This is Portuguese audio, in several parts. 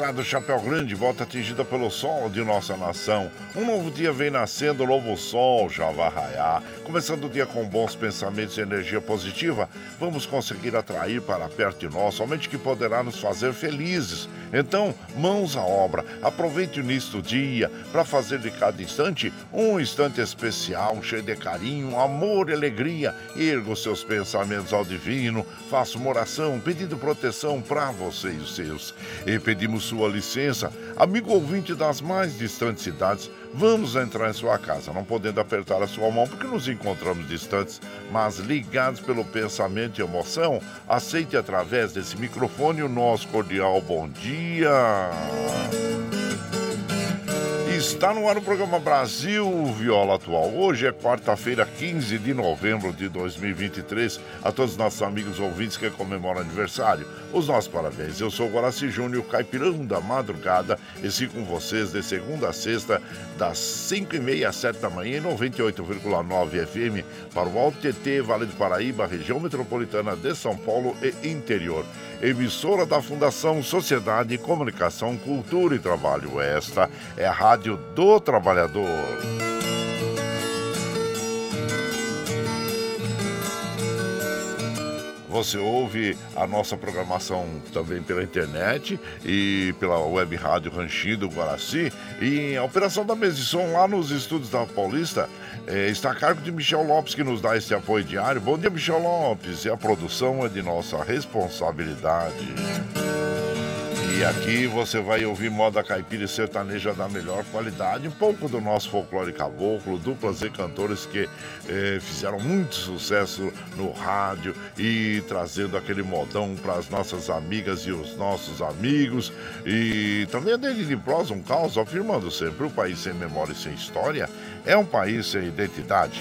moçada do Chapéu Grande volta atingida pelo sol de nossa nação. Um novo dia vem nascendo, o novo sol já vai raiar. Começando o dia com bons pensamentos e energia positiva, vamos conseguir atrair para perto de nós somente que poderá nos fazer felizes. Então, mãos à obra. Aproveite o início do dia para fazer de cada instante um instante especial, cheio de carinho, amor e alegria. Erga os seus pensamentos ao divino, faça uma oração pedindo proteção para você e os seus. E pedimos sua licença, amigo ouvinte das mais distantes cidades, vamos entrar em sua casa, não podendo apertar a sua mão porque nos encontramos distantes, mas ligados pelo pensamento e emoção, aceite através desse microfone o nosso cordial bom dia. Está no ar o programa Brasil Viola Atual. Hoje é quarta-feira, 15 de novembro de 2023. A todos os nossos amigos ouvintes que comemoram aniversário, os nossos parabéns. Eu sou o Guaraci Júnior, caipirão da madrugada, e sigo com vocês de segunda a sexta, das 5 e meia às 7 da manhã, em 98,9 FM, para o Alto TT, Vale do Paraíba, região metropolitana de São Paulo e interior emissora da Fundação Sociedade, Comunicação, Cultura e Trabalho. Esta é a Rádio do Trabalhador. Você ouve a nossa programação também pela internet e pela web rádio Ranchinho do Guaraci. E a operação da mesa de som lá nos estúdios da Paulista é, está a cargo de Michel Lopes, que nos dá esse apoio diário. Bom dia, Michel Lopes. E a produção é de nossa responsabilidade. E aqui você vai ouvir moda caipira e sertaneja da melhor qualidade, um pouco do nosso folclore caboclo, duplas e cantores que eh, fizeram muito sucesso no rádio e trazendo aquele modão para as nossas amigas e os nossos amigos. E também a dele de prosa, um caos, afirmando sempre: o país sem memória e sem história é um país sem identidade.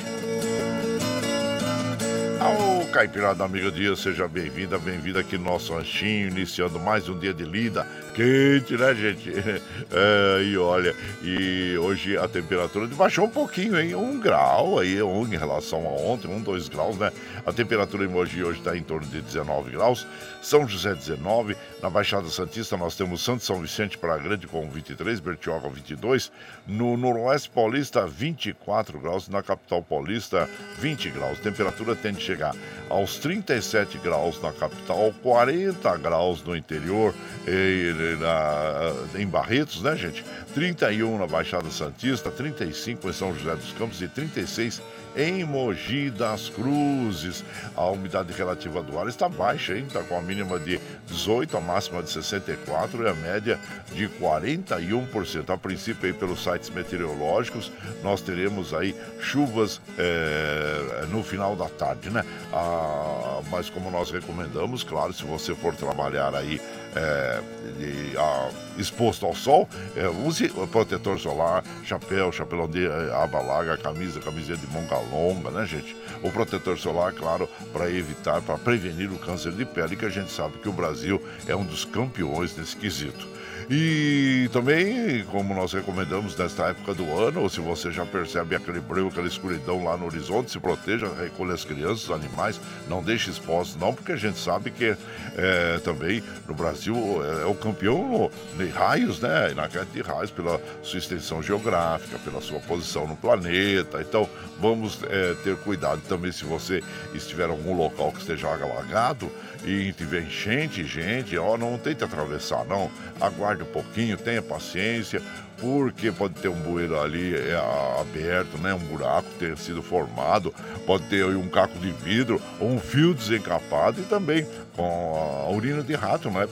Ao Caipirada Amigo Dia, seja bem-vinda, bem-vinda aqui no nosso ranchinho, iniciando mais um dia de lida. Quente, né, gente? É, e olha, e hoje a temperatura baixou um pouquinho, hein? Um grau aí, um em relação a ontem, um, dois graus, né? A temperatura em Mogi hoje está em torno de 19 graus. São José 19, na Baixada Santista nós temos Santo São Vicente para Grande com 23, Bertioga 22, no Noroeste Paulista 24 graus, na capital paulista 20 graus. A temperatura tende a chegar aos 37 graus na capital, 40 graus no interior, e, na, em Barretos, né, gente? 31 na Baixada Santista, 35 em São José dos Campos e 36 em Mogi das Cruzes. A umidade relativa do ar está baixa, hein? Está com a mínima de 18, a máxima de 64 e a média de 41%. A princípio, aí, pelos sites meteorológicos, nós teremos aí chuvas é, no final da tarde, né? Ah, mas como nós recomendamos, claro, se você for trabalhar aí é, de, a, exposto ao sol, é, use protetor solar, chapéu, chapéu de é, aba larga, camisa, camiseta de manga longa, né, gente? O protetor solar, claro, para evitar, para prevenir o câncer de pele, que a gente sabe que o Brasil é um dos campeões nesse quesito. E também, como nós recomendamos nesta época do ano, se você já percebe aquele breu, aquela escuridão lá no horizonte, se proteja, recolha as crianças, os animais, não deixe expostos não, porque a gente sabe que é, também no Brasil é, é o campeão de raios, né? Na queda de raios, pela sua extensão geográfica, pela sua posição no planeta. Então, vamos é, ter cuidado também se você estiver em algum local que esteja alagado e tiver enchente, gente, ó, não tente atravessar, não. Aguarde um pouquinho, tenha paciência, porque pode ter um bueiro ali é, aberto, né? Um buraco ter sido formado, pode ter um caco de vidro ou um fio desencapado e também com a urina de rato, né?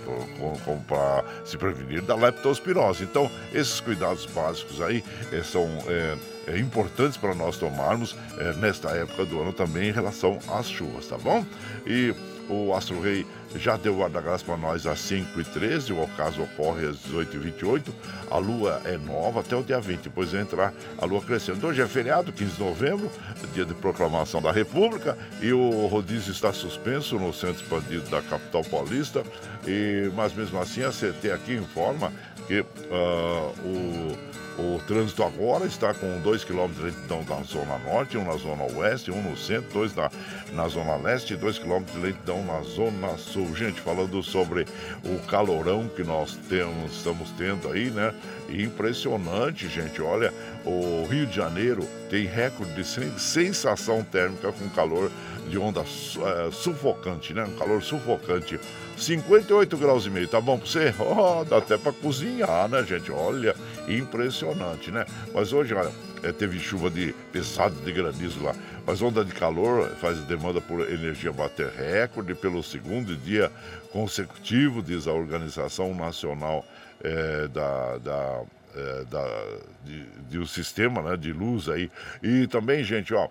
Para se prevenir da leptospirose. Então, esses cuidados básicos aí é, são é, é, importantes para nós tomarmos nesta época do ano também em relação às chuvas, tá bom? E o Astro Rei já deu guarda-graça para nós às 5h13, o ocaso ocorre às 18h28. A lua é nova até o dia 20, depois entrar a lua crescendo. Hoje é feriado, 15 de novembro, dia de proclamação da República, e o rodízio está suspenso no centro expandido da capital paulista. E, mas mesmo assim, a CT aqui informa que uh, o o trânsito agora está com 2 km de lentidão na zona norte, um na zona oeste, um no centro, dois na, na zona leste e 2 km de lentidão na zona sul. Gente, falando sobre o calorão que nós temos, estamos tendo aí, né? Impressionante, gente. Olha, o Rio de Janeiro tem recorde de sensação térmica com calor de onda é, sufocante, né? Um calor sufocante. 58 graus e meio, tá bom pra você? Oh, dá até pra cozinhar, né, gente? Olha, impressionante, né? Mas hoje, olha, é, teve chuva de pesado de granizo lá. Mas onda de calor faz demanda por energia bater recorde pelo segundo dia consecutivo, diz a Organização Nacional é, da, da é, da, de, um sistema né, de luz aí. E também, gente, ó,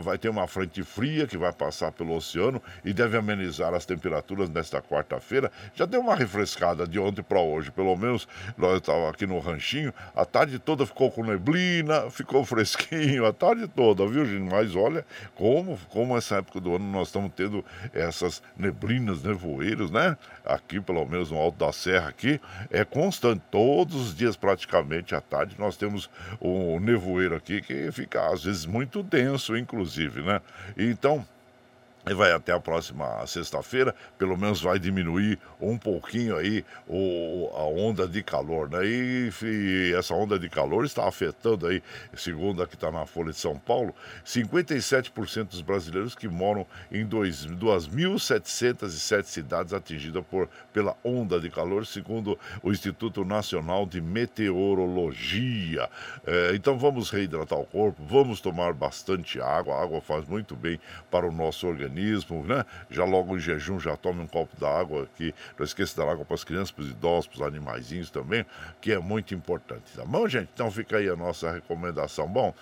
vai ter uma frente fria que vai passar pelo oceano e deve amenizar as temperaturas nesta quarta-feira. Já deu uma refrescada de ontem para hoje, pelo menos nós estávamos aqui no ranchinho, a tarde toda ficou com neblina, ficou fresquinho a tarde toda, viu, gente? Mas olha como, como essa época do ano nós estamos tendo essas neblinas, nevoeiros, né? Aqui, pelo menos no Alto da Serra aqui, é constante, todos os dias praticamente à tarde, nós temos o nevoeiro aqui que fica às vezes muito denso, inclusive, né? Então, e vai até a próxima sexta-feira, pelo menos vai diminuir um pouquinho aí o, a onda de calor, né? E, e essa onda de calor está afetando aí, segundo a que está na Folha de São Paulo, 57% dos brasileiros que moram em 2.707 cidades atingidas por, pela onda de calor, segundo o Instituto Nacional de Meteorologia. É, então vamos reidratar o corpo, vamos tomar bastante água, a água faz muito bem para o nosso organismo organismo, né? Já logo em jejum, já tome um copo d'água aqui. Não esqueça da água para as crianças, para os idosos, para os animaizinhos também, que é muito importante, tá bom, gente? Então fica aí a nossa recomendação. Bom,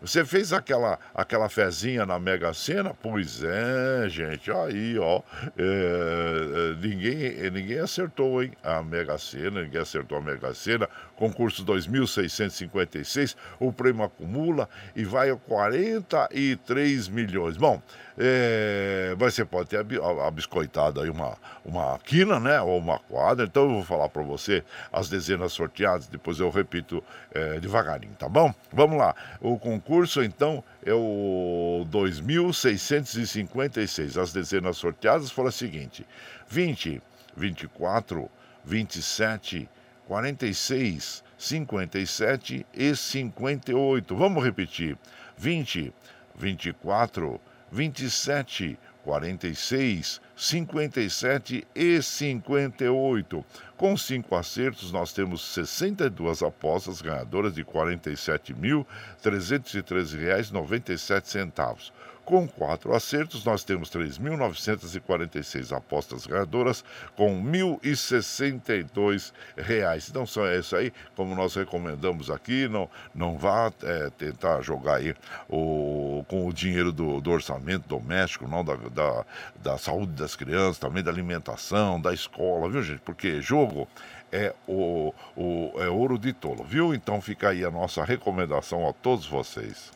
você fez aquela, aquela fezinha na Mega Sena? Pois é, gente, aí, ó. É, é, ninguém, ninguém acertou, hein? A Mega Sena, ninguém acertou a Mega Sena. Concurso 2656, o prêmio acumula e vai a 43 milhões. Bom, é, você pode ter abiscoitado aí uma, uma quina, né? Ou uma quadra. Então eu vou falar para você as dezenas sorteadas, depois eu repito é, devagarinho, tá bom? Vamos lá. O concurso, então, é o 2656. As dezenas sorteadas foram as seguintes: 20, 24, 27, 46, 57 e 58. Vamos repetir: 20, 24, 27, 46, 57 e 58. Com cinco acertos, nós temos 62 apostas ganhadoras de R$ 47.313,97. Com quatro acertos, nós temos 3.946 apostas ganhadoras com R$ 1.062. Então, são é isso aí, como nós recomendamos aqui, não, não vá é, tentar jogar aí o, com o dinheiro do, do orçamento doméstico, não da, da, da saúde das crianças, também da alimentação, da escola, viu, gente? Porque jogo é o, o é ouro de tolo, viu? Então fica aí a nossa recomendação a todos vocês.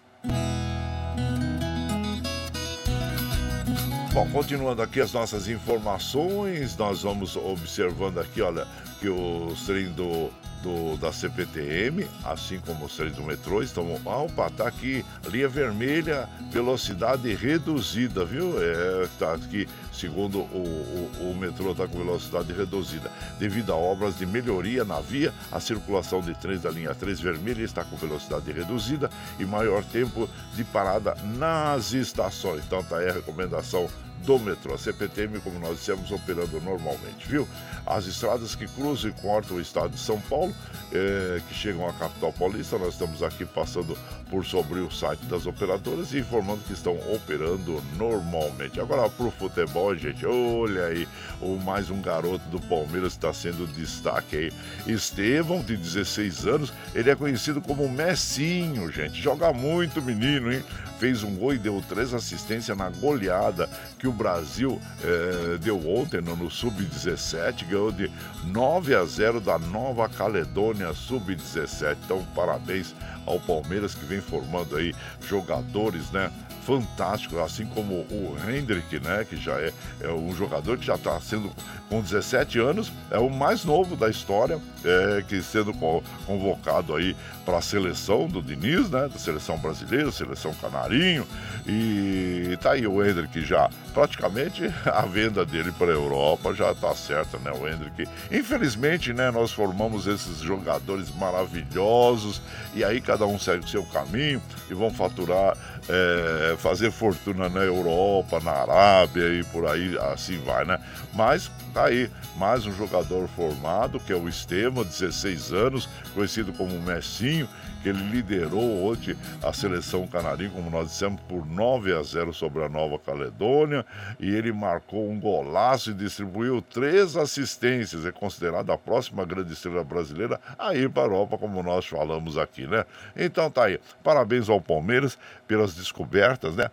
Bom, continuando aqui as nossas informações, nós vamos observando aqui, olha, que os trem do do, da CPTM, assim como os trens do metrô, estão. Opa, tá aqui, linha vermelha, velocidade reduzida, viu? É, tá aqui, segundo o, o, o metrô, está com velocidade reduzida. Devido a obras de melhoria na via, a circulação de trens da linha 3 vermelha está com velocidade reduzida e maior tempo de parada nas estações. Então tá aí a recomendação do metrô. A CPTM, como nós dissemos, operando normalmente, viu? As estradas que cruzam e cortam o estado de São Paulo, eh, que chegam à capital paulista, nós estamos aqui passando por sobre o site das operadoras e informando que estão operando normalmente. Agora, para o futebol, gente, olha aí, o mais um garoto do Palmeiras está sendo destaque aí. Estevão, de 16 anos, ele é conhecido como Messinho, gente. Joga muito, menino, hein? Fez um gol e deu três assistências na goleada que o Brasil eh, deu ontem no, no Sub-17, ganhou de 9 a 0 da Nova Caledônia Sub-17. Então, parabéns ao Palmeiras que vem formando aí jogadores, né? Fantásticos, assim como o Hendrick, né? Que já é, é um jogador que já está sendo com 17 anos, é o mais novo da história, é, que sendo convocado aí para a seleção do Diniz, né? Da seleção brasileira, seleção canarinho. E tá aí o Hendrick já. Praticamente a venda dele para a Europa já tá certa, né? O Hendrick. Infelizmente, né? Nós formamos esses jogadores maravilhosos e aí cada um segue o seu caminho e vão faturar, é, fazer fortuna na Europa, na Arábia e por aí assim vai, né? Mas tá aí mais um jogador formado que é o Estevam, 16 anos, conhecido como Messinho que ele liderou hoje a seleção canarinho, como nós dissemos, por 9 a 0 sobre a Nova Caledônia, e ele marcou um golaço e distribuiu três assistências. É considerado a próxima grande estrela brasileira a ir para a Europa, como nós falamos aqui, né? Então tá aí. Parabéns ao Palmeiras pelas descobertas, né?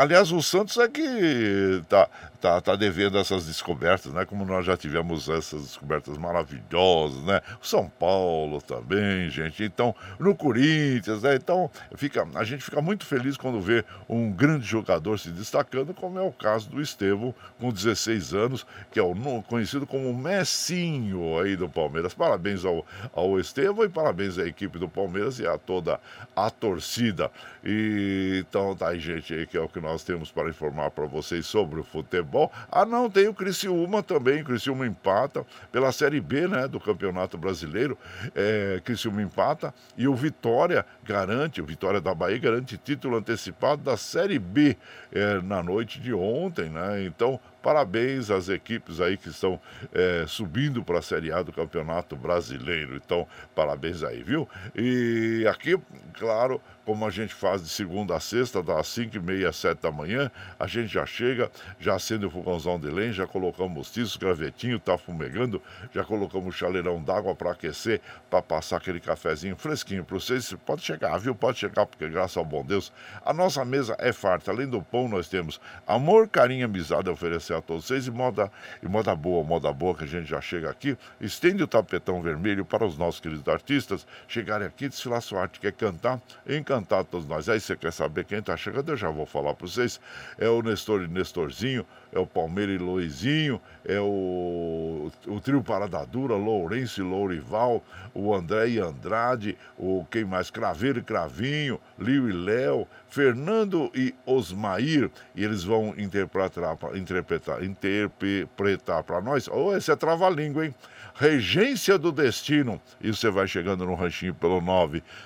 Aliás, o Santos é que tá, tá, tá devendo essas descobertas, né? Como nós já tivemos essas descobertas maravilhosas, né? O São Paulo também, gente. Então, no Corinthians, né? Então, fica, a gente fica muito feliz quando vê um grande jogador se destacando, como é o caso do Estevão, com 16 anos, que é o conhecido como Messinho aí do Palmeiras. Parabéns ao, ao Estevão e parabéns à equipe do Palmeiras e a toda a torcida. E, então, tá aí, gente, aí que é o que nós temos para informar para vocês sobre o futebol. Ah, não, tem o Criciúma também. Criciúma empata pela Série B né, do Campeonato Brasileiro. É, Criciúma empata e o Vitória garante, o Vitória da Bahia garante título antecipado da Série B é, na noite de ontem, né? Então, parabéns às equipes aí que estão é, subindo para a Série A do Campeonato Brasileiro. Então, parabéns aí, viu? E aqui, claro, como a gente faz de segunda a sexta, das 5 e meia às 7 da manhã, a gente já chega, já acende o fogãozão de lenha, já colocamos tiços, gravetinho, tá fumegando, já colocamos chaleirão d'água para aquecer, para passar aquele cafezinho fresquinho para vocês. Pode chegar, viu? Pode chegar, porque graças ao bom Deus, a nossa mesa é farta. Além do pão, nós temos amor, carinho, amizade a oferecer a todos vocês e moda, e moda boa, moda boa que a gente já chega aqui. Estende o tapetão vermelho para os nossos queridos artistas chegarem aqui, desfilar sua arte, quer cantar, encantar todos nós. Aí você quer saber quem está chegando? Eu já vou falar para vocês. É o Nestor e Nestorzinho, é o Palmeira e Luizinho, é o, o trio Parada Dura, Lourenço e Lourival, o André e Andrade, o quem mais? Craveiro e Cravinho, Lio e Léo, Fernando e Osmair, e eles vão interpretar, interpretar, interpretar para nós. Oh, esse é trava-língua, hein? Regência do Destino. E você vai chegando no ranchinho pelo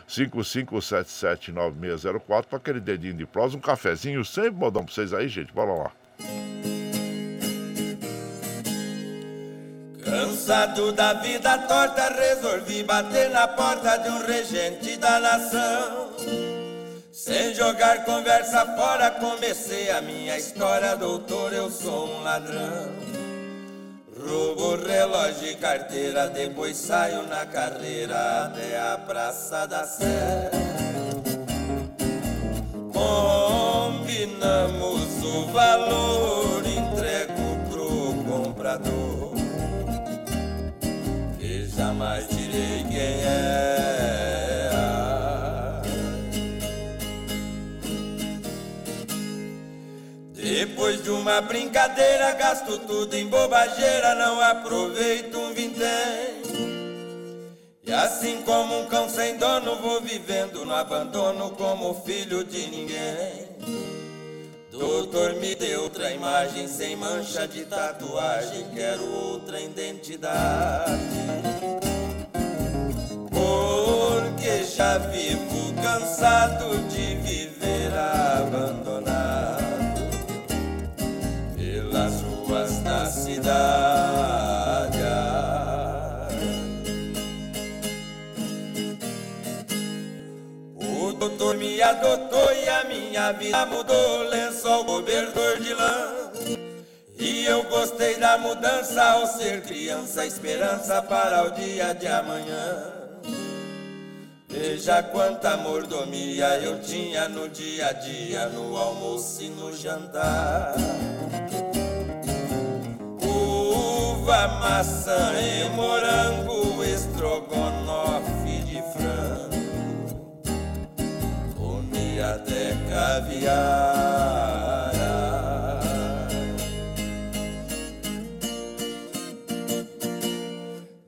955779604 para aquele dedinho de prosa, um cafezinho, sempre modão para vocês aí, gente. Bora lá. Cansado da vida torta, resolvi bater na porta de um regente da nação. Sem jogar conversa fora, comecei a minha história, doutor. Eu sou um ladrão. Roubo relógio e carteira, depois saio na carreira até a Praça da Sé. Combinamos o valor, entrego pro comprador. E jamais Depois de uma brincadeira, gasto tudo em bobageira, não aproveito um vintém. E assim como um cão sem dono, vou vivendo no abandono como filho de ninguém. Doutor, me deu outra imagem sem mancha de tatuagem, quero outra identidade. Porque já vivo cansado de viver abandonado O doutor me adotou e a minha vida mudou, lençol cobertor de lã. E eu gostei da mudança ao ser criança, esperança para o dia de amanhã. Veja quanta mordomia eu tinha no dia a dia, no almoço e no jantar. Uva, maçã e morango, estrogonofe de frango, comi até caviar.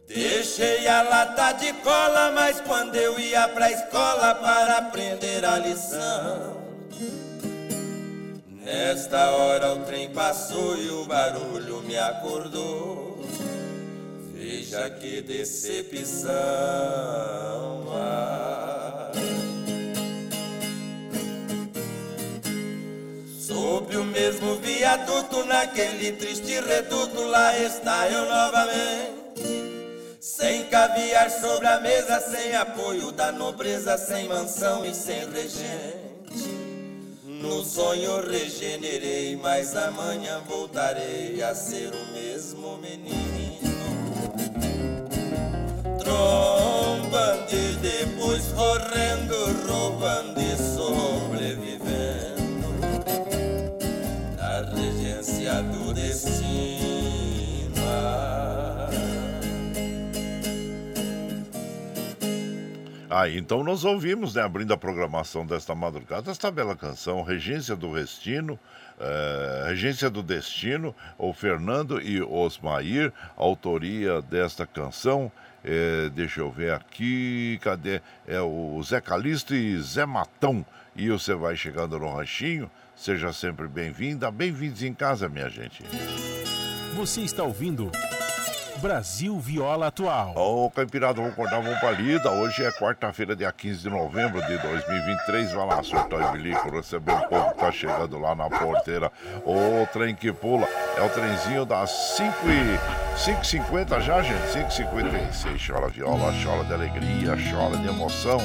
Deixei a lata de cola, mas quando eu ia pra escola para aprender a lição. Nesta hora o trem passou e o barulho me acordou. Veja que decepção. Ah. Sob o mesmo viaduto, naquele triste reduto, lá está eu novamente. Sem caviar sobre a mesa, sem apoio da nobreza, sem mansão e sem regente. No sonho regenerei, mas amanhã voltarei a ser o mesmo menino. Trombando e depois correndo, roubando e sobrevivendo na regência do destino. Ah, então nós ouvimos, né, abrindo a programação desta madrugada, esta bela canção, Regência do Destino, eh, Regência do Destino, o Fernando e Osmair, autoria desta canção. Eh, deixa eu ver aqui, cadê? É o Zé Calixto e Zé Matão. E você vai chegando no ranchinho, seja sempre bem-vinda, bem-vindos em casa, minha gente. Você está ouvindo Brasil Viola Atual. Ô, Campirada, vamos acordar, vamos pra lida. Hoje é quarta-feira, dia 15 de novembro de 2023. Vai lá, surtar e bilico, receber o povo que tá chegando lá na porteira. O trem que pula é o trenzinho das 5 e 5h50 já, gente? 5h56. Chora viola, chora de alegria, chora de emoção.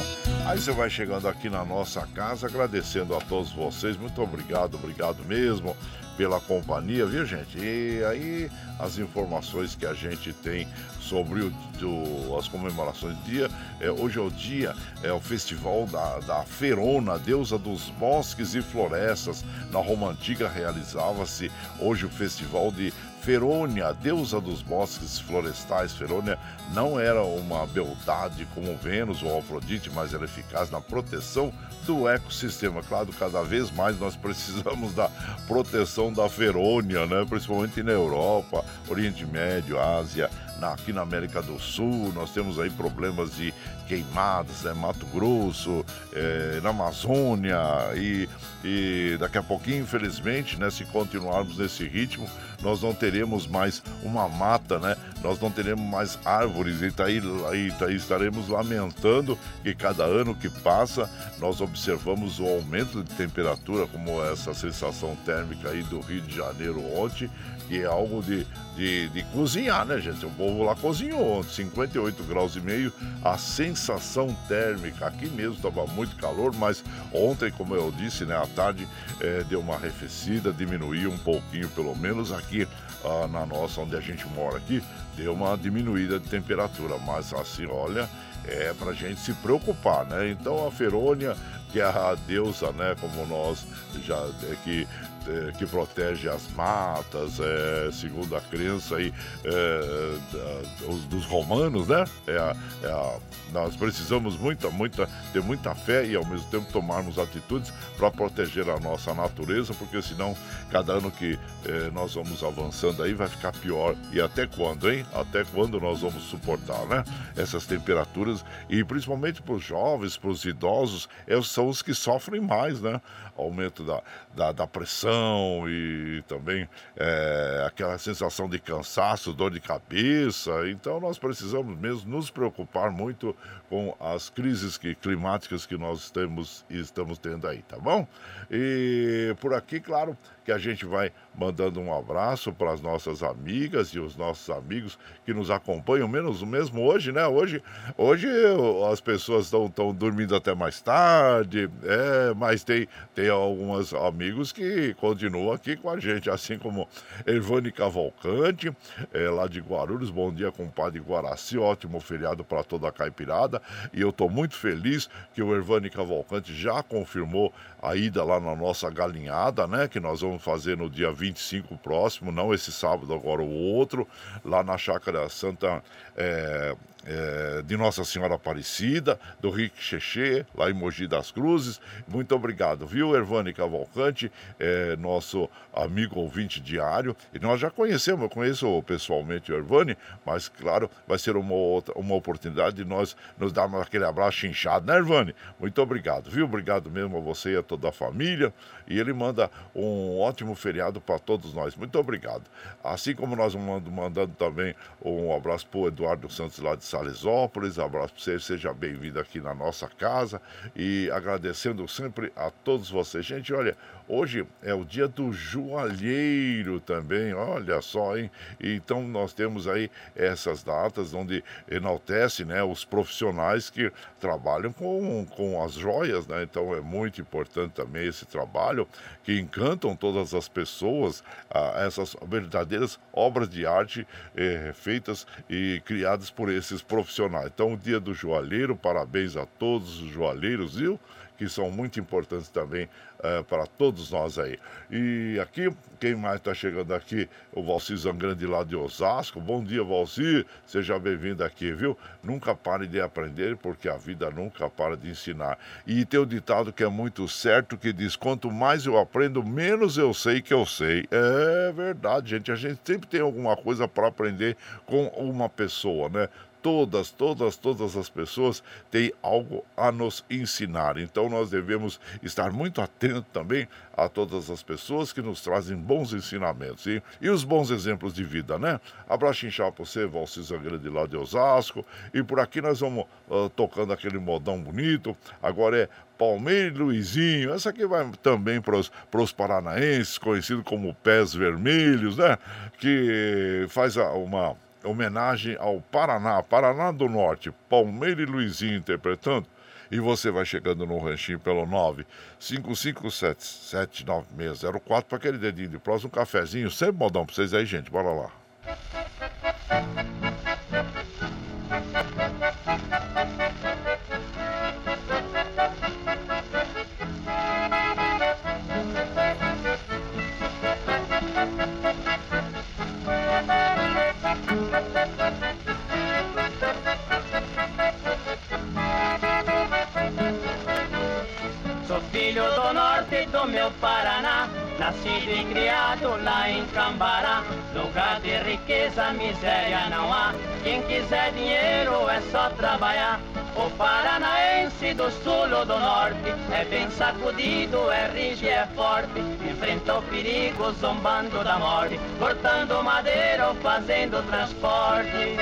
Aí você vai chegando aqui na nossa casa, agradecendo a todos vocês. Muito obrigado, obrigado mesmo pela companhia, viu gente? E aí as informações que a gente tem sobre o, do- as comemorações do dia. É, hoje é o dia, é o festival da, da Ferona, deusa dos bosques e florestas. Na Roma Antiga realizava-se hoje o festival de Ferônia, deusa dos bosques florestais. Ferônia não era uma beldade como Vênus ou Afrodite, mas era eficaz na proteção do ecossistema. Claro, cada vez mais nós precisamos da proteção da Ferônia, né? principalmente na Europa, Oriente Médio, Ásia, na- aqui na América do Sul. Nós temos aí problemas de queimadas, né? Mato Grosso, eh, na Amazônia e, e daqui a pouquinho, infelizmente, né? se continuarmos nesse ritmo, nós não teremos mais uma mata, né? Nós não teremos mais árvores e daí, daí estaremos lamentando que cada ano que passa nós observamos o aumento de temperatura, como essa sensação térmica aí do Rio de Janeiro ontem, que é algo de, de, de cozinhar, né, gente? O povo lá cozinhou ontem, 58 graus e meio, a sensação térmica. Aqui mesmo estava muito calor, mas ontem, como eu disse, né, à tarde é, deu uma arrefecida, diminuiu um pouquinho pelo menos aqui ah, na nossa, onde a gente mora aqui, deu uma diminuída de temperatura, mas assim, olha, é pra gente se preocupar, né? Então a Ferônia, que é a deusa, né, como nós já é, que é, que protege as matas, é, segundo a crença aí, é, da, dos romanos, né? É a, é a, nós precisamos muita, muita, ter muita fé e ao mesmo tempo tomarmos atitudes para proteger a nossa natureza, porque senão cada ano que nós vamos avançando aí vai ficar pior. E até quando, hein? Até quando nós vamos suportar, né? Essas temperaturas e principalmente para os jovens, para os idosos, são os que sofrem mais, né? Aumento da, da, da pressão e também é, aquela sensação de cansaço, dor de cabeça. Então nós precisamos mesmo nos preocupar muito com as crises que, climáticas que nós estamos, estamos tendo aí, tá bom? E por aqui, claro, que a gente vai mandando um abraço para as nossas amigas e os nossos amigos que nos acompanham, menos mesmo hoje, né? Hoje, hoje as pessoas estão dormindo até mais tarde, é, mas tem, tem alguns amigos que continuam aqui com a gente, assim como Ervane Cavalcante, é, lá de Guarulhos. Bom dia, compadre Guaraci, ótimo feriado para toda a caipirada. E eu estou muito feliz que o Ervane Cavalcante já confirmou a ida lá na nossa galinhada, né? Que nós vamos fazer no dia 25 próximo, não esse sábado, agora o outro, lá na Chácara Santa é, é, de Nossa Senhora Aparecida, do Rick Cheche, lá em Mogi das Cruzes. Muito obrigado, viu, Ervani Cavalcante, é, nosso amigo ouvinte diário. E nós já conhecemos, eu conheço pessoalmente o Ervani, mas claro, vai ser uma, outra, uma oportunidade de nós nos darmos aquele abraço inchado, né, Ervani? Muito obrigado, viu? Obrigado mesmo a você e a toda a família. E ele manda um ótimo feriado para todos nós. Muito obrigado. Assim como nós mandamos mandando também um abraço para o Eduardo Santos lá de Salesópolis. Abraço para você, seja bem-vindo aqui na nossa casa e agradecendo sempre a todos vocês. Gente, olha, hoje é o dia do joalheiro também, olha só, hein? Então nós temos aí essas datas onde enaltece, né, os profissionais que trabalham com, com as joias, né? Então é muito importante também esse trabalho que encantam todas as pessoas, ah, essas verdadeiras obras de arte eh, feitas e criadas por esses profissionais. Então, o dia do joalheiro, parabéns a todos os joalheiros, viu? Que são muito importantes também é, para todos nós aí. E aqui, quem mais está chegando aqui? O Valci Zangrande lá de Osasco. Bom dia, Valci. Seja bem-vindo aqui, viu? Nunca pare de aprender, porque a vida nunca para de ensinar. E tem o ditado que é muito certo, que diz, quanto mais eu aprendo, menos eu sei que eu sei. É verdade, gente. A gente sempre tem alguma coisa para aprender com uma pessoa, né? Todas, todas, todas as pessoas têm algo a nos ensinar. Então nós devemos estar muito atentos também a todas as pessoas que nos trazem bons ensinamentos e, e os bons exemplos de vida, né? Abraço inchado para você, Valcisa Grande lá de Osasco. E por aqui nós vamos uh, tocando aquele modão bonito. Agora é Palmeiras Luizinho. Essa aqui vai também para os paranaenses, conhecido como Pés Vermelhos, né? Que faz uma homenagem ao Paraná, Paraná do Norte, Palmeira e Luizinho interpretando. E você vai chegando no ranchinho pelo 955779604 para aquele dedinho de próximo, um cafezinho, sempre modão para vocês aí, gente. Bora lá. E criado lá em Cambará Lugar de riqueza, miséria não há. Quem quiser dinheiro é só trabalhar. O paranaense se do sul ou do norte, é bem sacudido, é rígido, é forte, enfrenta o perigo zombando da morte, cortando madeira ou fazendo transporte.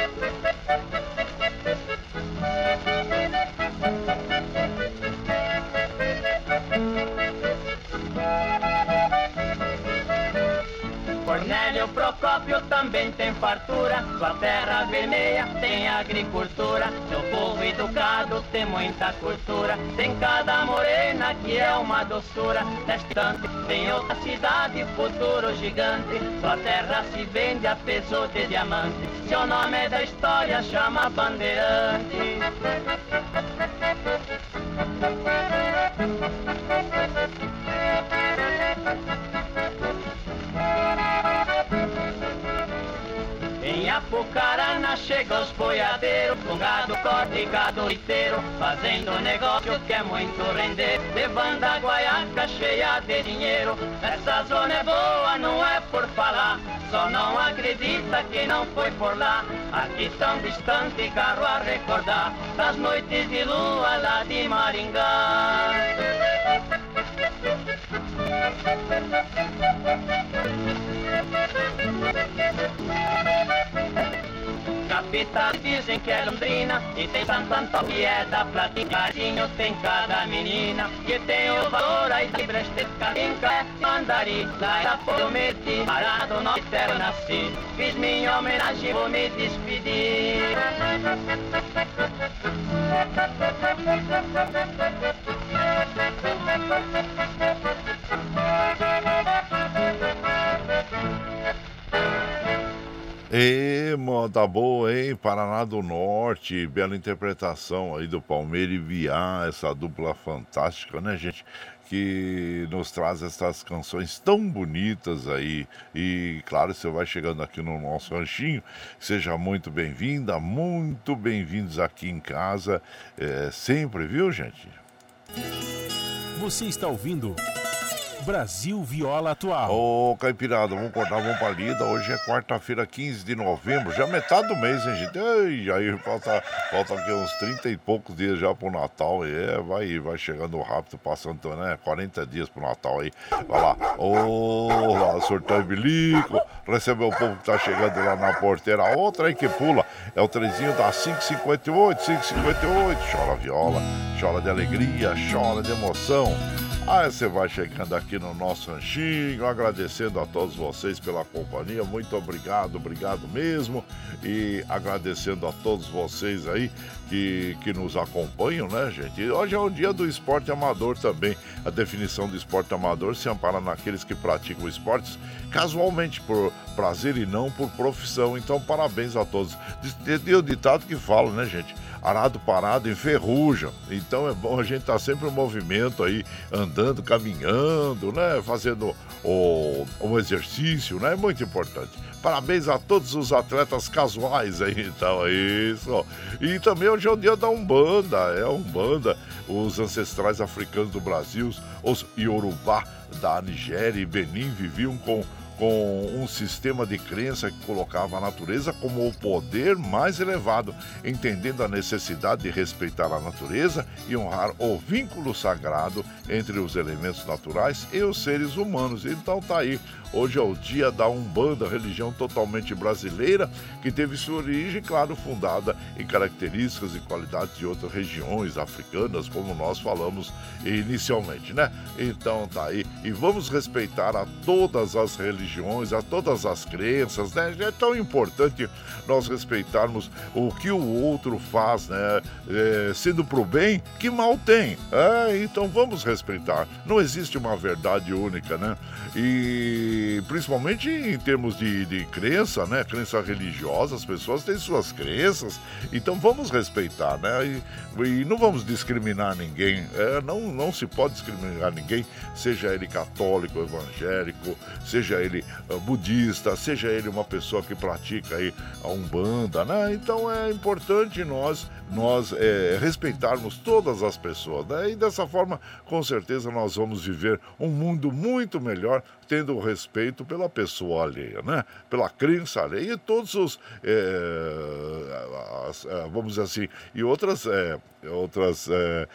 Também tem fartura, sua terra vermelha tem agricultura, seu povo educado tem muita cultura, tem cada morena que é uma doçura, distante tem outra cidade, futuro gigante, sua terra se vende a peso de diamante, seu nome é da história, chama Bandeirante. Apucarana chega os boiadeiros, com gado corte gado inteiro, fazendo negócio que é muito render, levando a guaiaca cheia de dinheiro. Essa zona é boa, não é por falar, só não acredita que não foi por lá. Aqui tão distante, carro a recordar, das noites de lua lá de Maringá. Capital dizem que é Londrina E tem Santo Antônio que é da Platinadinho Tem cada menina. Que tem o valor Aí de Bresteca, Inca, Mandari Lá da Prometi, parado no terra nasci Fiz minha homenagem, vou me despedir E moda boa, hein? Paraná do Norte, bela interpretação aí do Palmeiras e Viá, essa dupla fantástica, né, gente? Que nos traz essas canções tão bonitas aí. E claro, você vai chegando aqui no nosso ranchinho, seja muito bem-vinda, muito bem-vindos aqui em casa, é, sempre, viu, gente? Você está ouvindo Brasil Viola Atual. Ô, Caipirada, vamos cortar, vamos pra lida. Hoje é quarta-feira, 15 de novembro, já metade do mês, hein, gente? Ei, aí falta, falta aqui uns 30 e poucos dias já pro Natal. É, vai, vai chegando rápido, passando, né? 40 dias pro Natal aí. Vai lá. Ô, lá, e bilico. Recebeu o povo que tá chegando lá na porteira. Outra aí que pula é o trezinho da 558, 558. Chora viola, chora de alegria, chora de emoção. Aí você vai chegando aqui no nosso ranchinho, agradecendo a todos vocês pela companhia. Muito obrigado, obrigado mesmo. E agradecendo a todos vocês aí que, que nos acompanham, né, gente? Hoje é o dia do esporte amador também. A definição do esporte amador se ampara naqueles que praticam esportes casualmente, por prazer e não por profissão. Então, parabéns a todos. Tem o ditado que fala, né, gente? Arado parado enferruja. Então é bom a gente estar tá sempre em movimento aí, andando, caminhando, né? Fazendo o, o exercício, né? É muito importante. Parabéns a todos os atletas casuais aí, então, é isso. E também hoje é o dia da Umbanda, é a Umbanda, os ancestrais africanos do Brasil, os Yorubá da Nigéria e Benin viviam com com um sistema de crença que colocava a natureza como o poder mais elevado, entendendo a necessidade de respeitar a natureza e honrar o vínculo sagrado entre os elementos naturais e os seres humanos. Então tá aí, hoje é o dia da Umbanda, religião totalmente brasileira, que teve sua origem, claro, fundada em características e qualidades de outras regiões africanas, como nós falamos inicialmente, né? Então tá aí, e vamos respeitar a todas as religiões a todas as crenças, né? É tão importante nós respeitarmos o que o outro faz, né? É, sendo pro bem, que mal tem. É, então vamos respeitar. Não existe uma verdade única, né? E principalmente em termos de, de crença, né? Crença religiosa, as pessoas têm suas crenças, então vamos respeitar, né? E, e não vamos discriminar ninguém. É, não, não se pode discriminar ninguém, seja ele católico, evangélico, seja ele uh, budista, seja ele uma pessoa que pratica aí a Umbanda, né? Então é importante nós nós é, respeitarmos todas as pessoas. Né? E dessa forma, com certeza, nós vamos viver um mundo muito melhor, tendo respeito pela pessoa alheia, né? pela crença alheia e todos os, é, as, é, vamos dizer assim, e outras, é, outras é,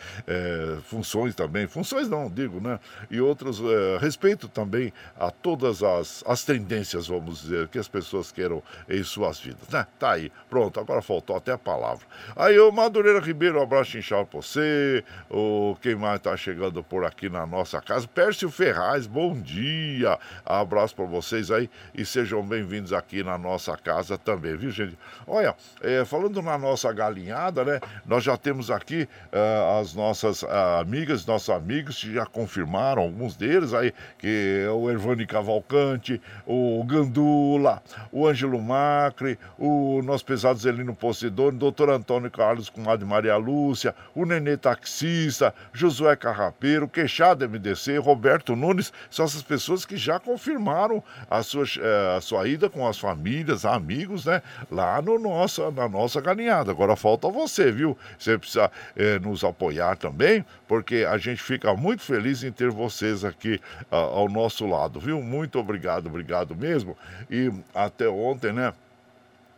funções também, funções não, digo, né? E outros, respeito também a todas as, as tendências, vamos dizer, que as pessoas queiram em suas vidas, né? Tá aí, pronto, agora faltou até a palavra. Aí o Madureira Ribeiro, um abraço inchado pra você. O, quem mais tá chegando por aqui na nossa casa? Pércio Ferraz, bom dia. Abraço para vocês aí e sejam bem-vindos aqui na nossa casa também, viu, gente? Olha, é, falando na nossa galinhada, né? Nós já temos aqui uh, as nossas uh, amigas, nossos amigos que já confirmaram, alguns deles aí, que é o Ervani Cavalcante, o Gandula, o Ângelo Macri, o nosso pesado Zelino Posidone, doutor Antônio Carlos Carlos, comadre Maria Lúcia, o Nenê Taxista, Josué Carrapeiro, Queixada MDC, Roberto Nunes, são essas pessoas que já confirmaram a sua, eh, a sua ida com as famílias, amigos, né? Lá no nossa, na nossa galinhada. Agora falta você, viu? Você precisa eh, nos apoiar também, porque a gente fica muito feliz em ter vocês aqui ah, ao nosso lado, viu? Muito obrigado, obrigado mesmo. E até ontem, né?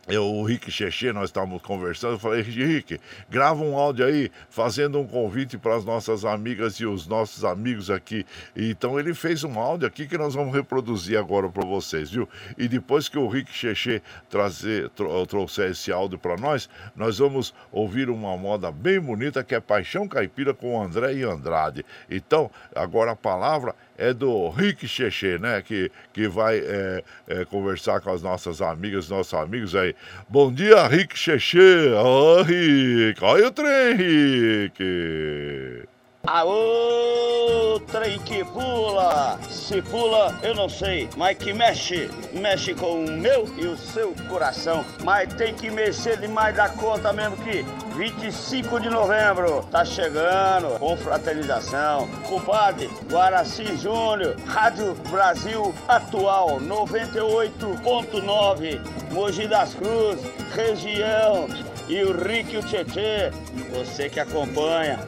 Eu, o Rick Cheche, nós estávamos conversando, eu falei, Rick, grava um áudio aí, fazendo um convite para as nossas amigas e os nossos amigos aqui. Então ele fez um áudio aqui que nós vamos reproduzir agora para vocês, viu? E depois que o Rick Cheche trazer, trouxer esse áudio para nós, nós vamos ouvir uma moda bem bonita que é Paixão Caipira com André e Andrade. Então, agora a palavra é do Rick Cheche, né? Que, que vai é, é, conversar com as nossas amigas, nossos amigos aí. Bom dia, Rick Cheche. Ô, oh, Rick. Olha o trem, Rick. Aô, trem que pula! Se pula, eu não sei, mas que mexe, mexe com o meu e o seu coração. Mas tem que mexer demais da conta mesmo que 25 de novembro tá chegando, com fraternização. Compadre, Guaraci Júnior, Rádio Brasil Atual 98.9, Mogi das Cruzes, região e o Rick e o Tietê, você que acompanha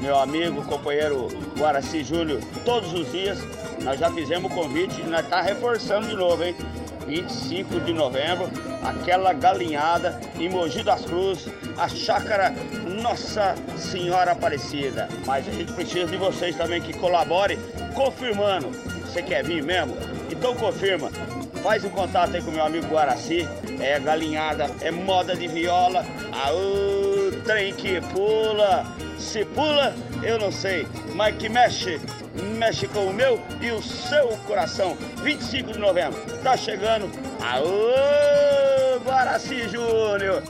meu amigo, companheiro Guaraci Júnior, todos os dias. Nós já fizemos o convite e nós está reforçando de novo, hein? 25 de novembro, aquela galinhada em Mogi das Cruzes, a chácara Nossa Senhora Aparecida. Mas a gente precisa de vocês também que colaborem, confirmando. Você quer vir mesmo? Então confirma. Faz um contato aí com meu amigo Guaraci. É galinhada, é moda de viola. Aô, trem que pula. Se pula, eu não sei, mas que mexe, mexe com o meu e o seu coração. 25 de novembro, tá chegando. Aô, Guaraci Júnior!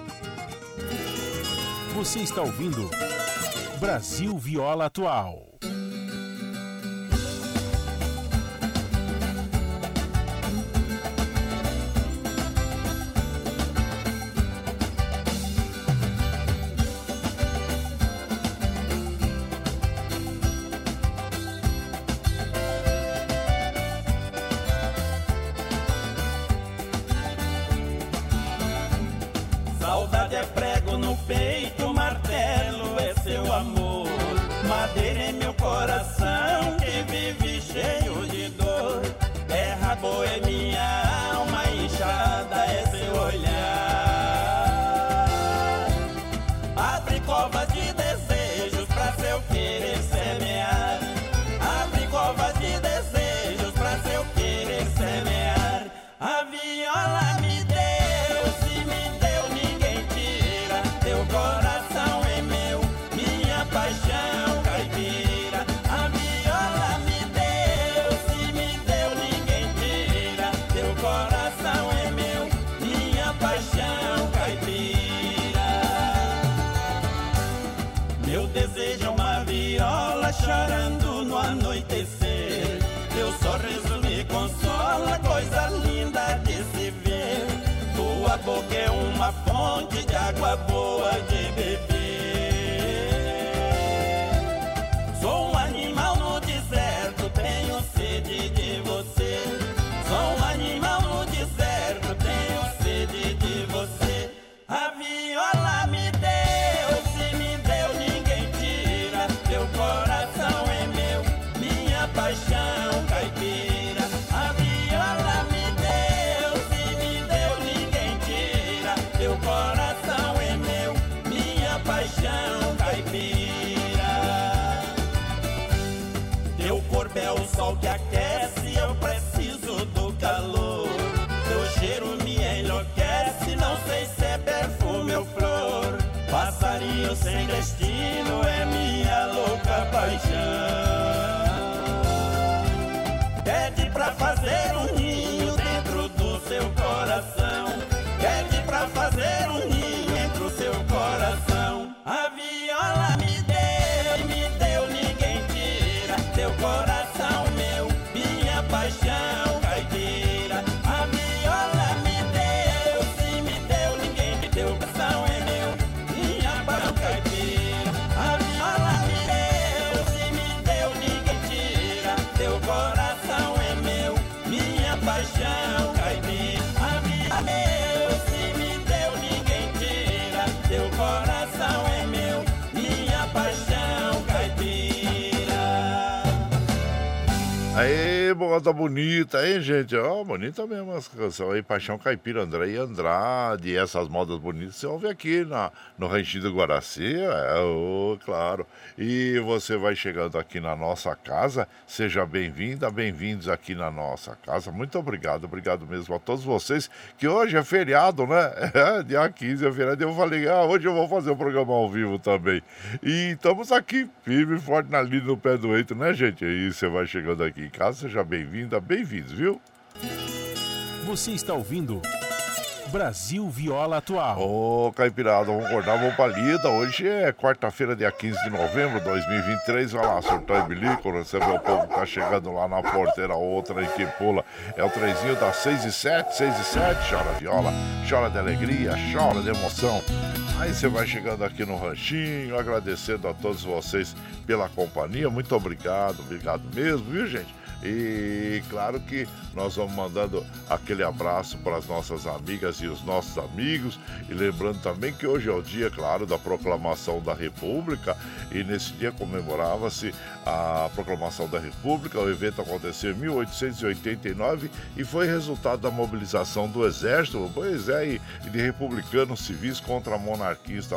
Você está ouvindo Brasil Viola Atual. Sou deserto, tenho sede de você. Sem destino é minha louca paixão. Pede pra fazer Moda bonita, hein, gente? Ó, bonita mesmo essa canção aí, Paixão Caipira, André e Andrade, essas modas bonitas você ouve aqui na, no Ranchinho do Guaraci, é, ô, claro. E você vai chegando aqui na nossa casa, seja bem-vinda, bem-vindos aqui na nossa casa. Muito obrigado, obrigado mesmo a todos vocês, que hoje é feriado, né? É, dia 15 é feriado, eu falei, ah, hoje eu vou fazer o programa ao vivo também. E estamos aqui, firme e forte na linha do pé do eito, né, gente? E você vai chegando aqui em casa, seja bem-vinda, bem-vindos, viu? Você está ouvindo Brasil Viola Atual. Ô, Caipirada, vamos acordar, vamos pra lida. Hoje é quarta-feira, dia 15 de novembro de 2023. Vai lá, surtar e bilico, receber o povo que tá chegando lá na porteira, outra em que pula. É o trezinho das 6 e 7, 6 e 7. Chora viola, chora de alegria, chora de emoção. Aí você vai chegando aqui no ranchinho, agradecendo a todos vocês pela companhia. Muito obrigado, obrigado mesmo, viu, gente? E claro que nós vamos mandando aquele abraço para as nossas amigas e os nossos amigos. E lembrando também que hoje é o dia, claro, da proclamação da República. E nesse dia comemorava-se a proclamação da República. O evento aconteceu em 1889 e foi resultado da mobilização do Exército, pois é, e de republicanos civis contra a